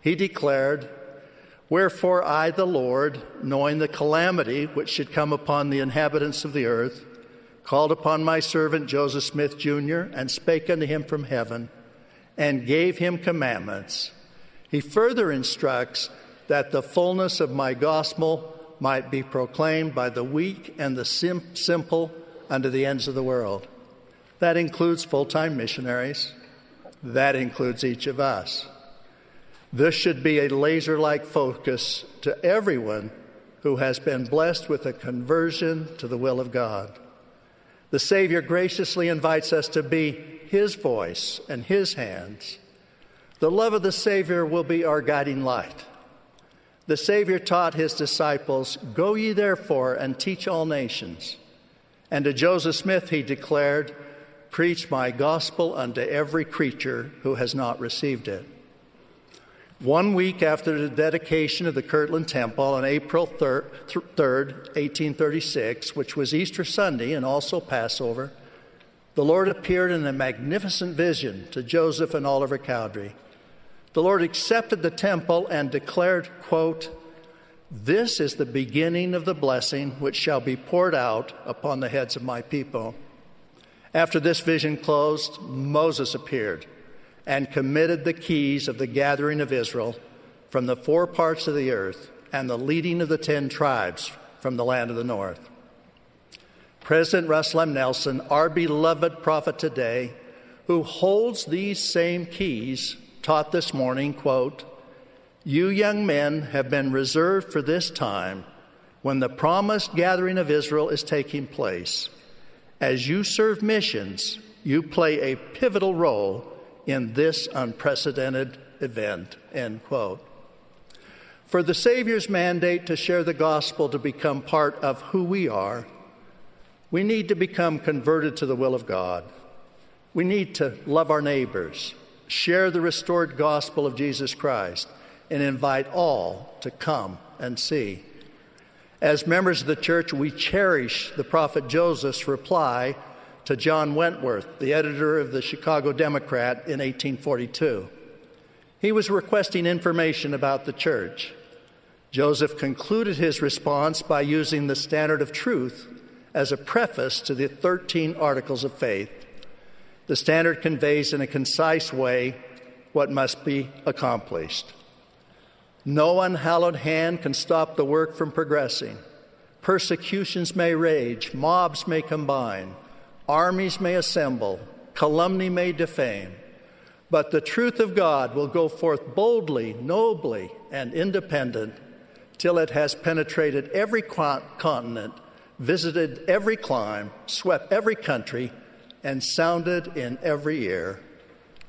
He declared, Wherefore I, the Lord, knowing the calamity which should come upon the inhabitants of the earth, called upon my servant Joseph Smith, Jr., and spake unto him from heaven, and gave him commandments. He further instructs that the fullness of my gospel might be proclaimed by the weak and the sim- simple unto the ends of the world. That includes full time missionaries, that includes each of us. This should be a laser like focus to everyone who has been blessed with a conversion to the will of God. The Savior graciously invites us to be His voice and His hands. The love of the Savior will be our guiding light. The Savior taught His disciples, Go ye therefore and teach all nations. And to Joseph Smith he declared, Preach my gospel unto every creature who has not received it. One week after the dedication of the Kirtland Temple on April 3rd, 1836, which was Easter Sunday and also Passover, the Lord appeared in a magnificent vision to Joseph and Oliver Cowdery. The Lord accepted the temple and declared, quote, This is the beginning of the blessing which shall be poured out upon the heads of my people. After this vision closed, Moses appeared and committed the keys of the gathering of Israel from the four parts of the earth and the leading of the ten tribes from the land of the north. President Russell M. Nelson, our beloved prophet today, who holds these same keys, taught this morning, quote, You young men have been reserved for this time when the promised gathering of Israel is taking place. As you serve missions, you play a pivotal role in this unprecedented event. End quote. For the Savior's mandate to share the gospel to become part of who we are, we need to become converted to the will of God. We need to love our neighbors, share the restored gospel of Jesus Christ, and invite all to come and see. As members of the church, we cherish the prophet Joseph's reply to John Wentworth, the editor of the Chicago Democrat in 1842. He was requesting information about the church. Joseph concluded his response by using the standard of truth as a preface to the 13 articles of faith. The standard conveys in a concise way what must be accomplished. No unhallowed hand can stop the work from progressing. Persecutions may rage, mobs may combine, Armies may assemble, calumny may defame, But the truth of God will go forth boldly, nobly, and independent till it has penetrated every continent, visited every clime, swept every country, and sounded in every ear,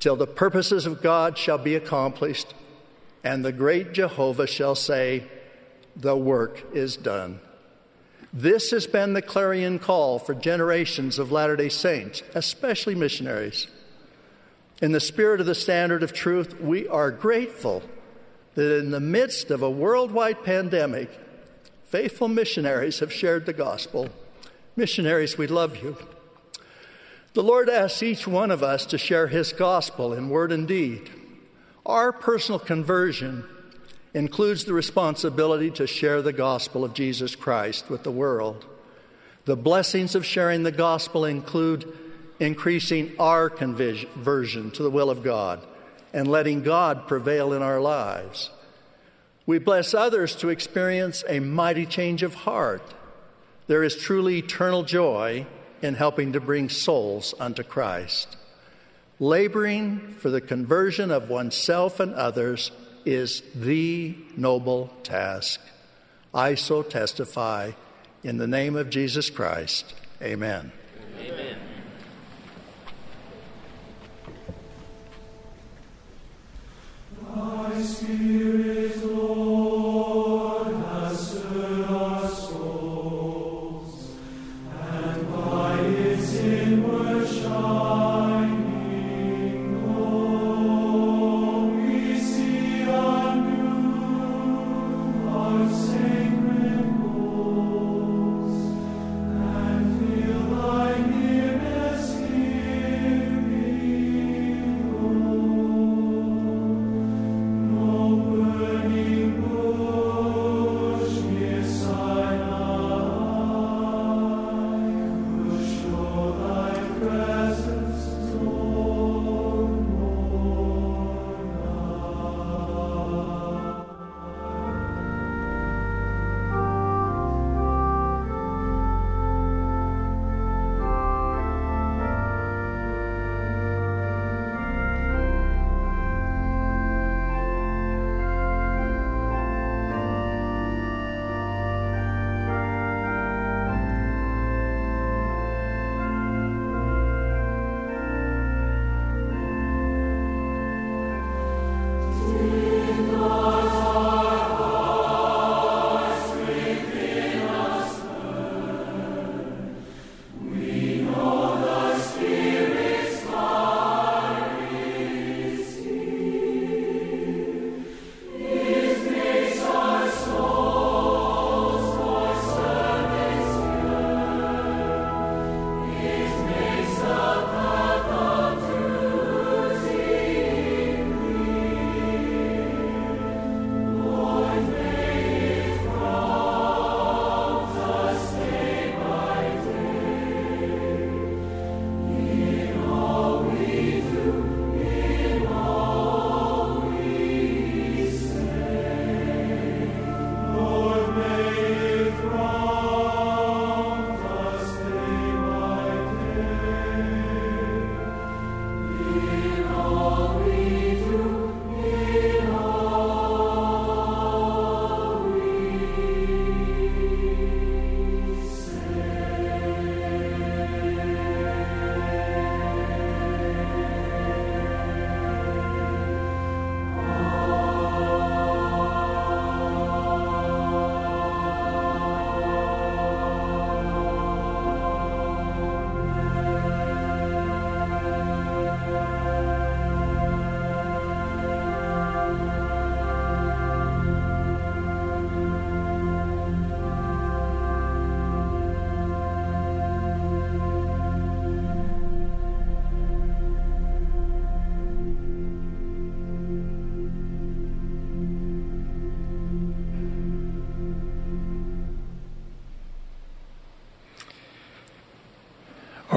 till the purposes of God shall be accomplished, and the great Jehovah shall say, The work is done. This has been the clarion call for generations of Latter day Saints, especially missionaries. In the spirit of the standard of truth, we are grateful that in the midst of a worldwide pandemic, faithful missionaries have shared the gospel. Missionaries, we love you. The Lord asks each one of us to share His gospel in word and deed. Our personal conversion includes the responsibility to share the gospel of Jesus Christ with the world. The blessings of sharing the gospel include increasing our conversion to the will of God and letting God prevail in our lives. We bless others to experience a mighty change of heart. There is truly eternal joy in helping to bring souls unto Christ. Laboring for the conversion of oneself and others is the noble task. I so testify in the name of Jesus Christ. Amen. Amen. Spirit, Lord,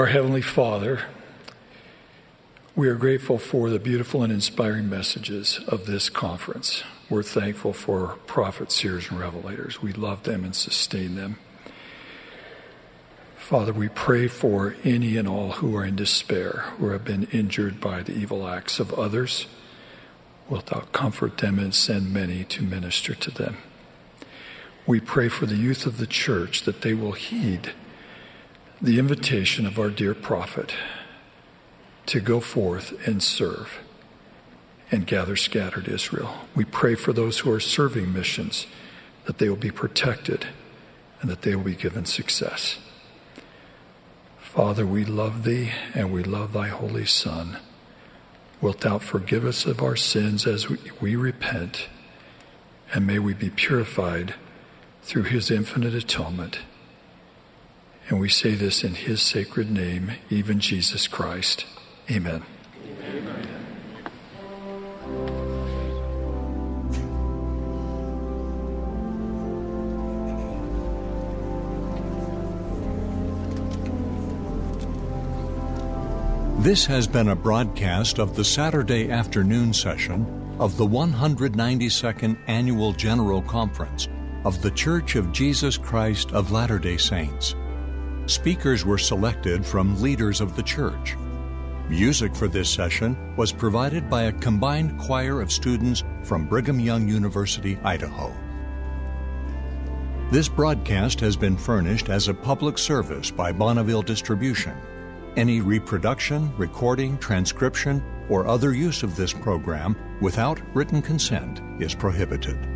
Our Heavenly Father, we are grateful for the beautiful and inspiring messages of this conference. We're thankful for prophets, seers, and revelators. We love them and sustain them. Father, we pray for any and all who are in despair, who have been injured by the evil acts of others. Wilt thou comfort them and send many to minister to them? We pray for the youth of the church that they will heed the invitation of our dear prophet to go forth and serve and gather scattered Israel. We pray for those who are serving missions that they will be protected and that they will be given success. Father, we love thee and we love thy holy Son. Wilt thou forgive us of our sins as we, we repent, and may we be purified through his infinite atonement. And we say this in his sacred name, even Jesus Christ. Amen. This has been a broadcast of the Saturday afternoon session of the 192nd Annual General Conference of The Church of Jesus Christ of Latter day Saints. Speakers were selected from leaders of the church. Music for this session was provided by a combined choir of students from Brigham Young University, Idaho. This broadcast has been furnished as a public service by Bonneville Distribution. Any reproduction, recording, transcription, or other use of this program without written consent is prohibited.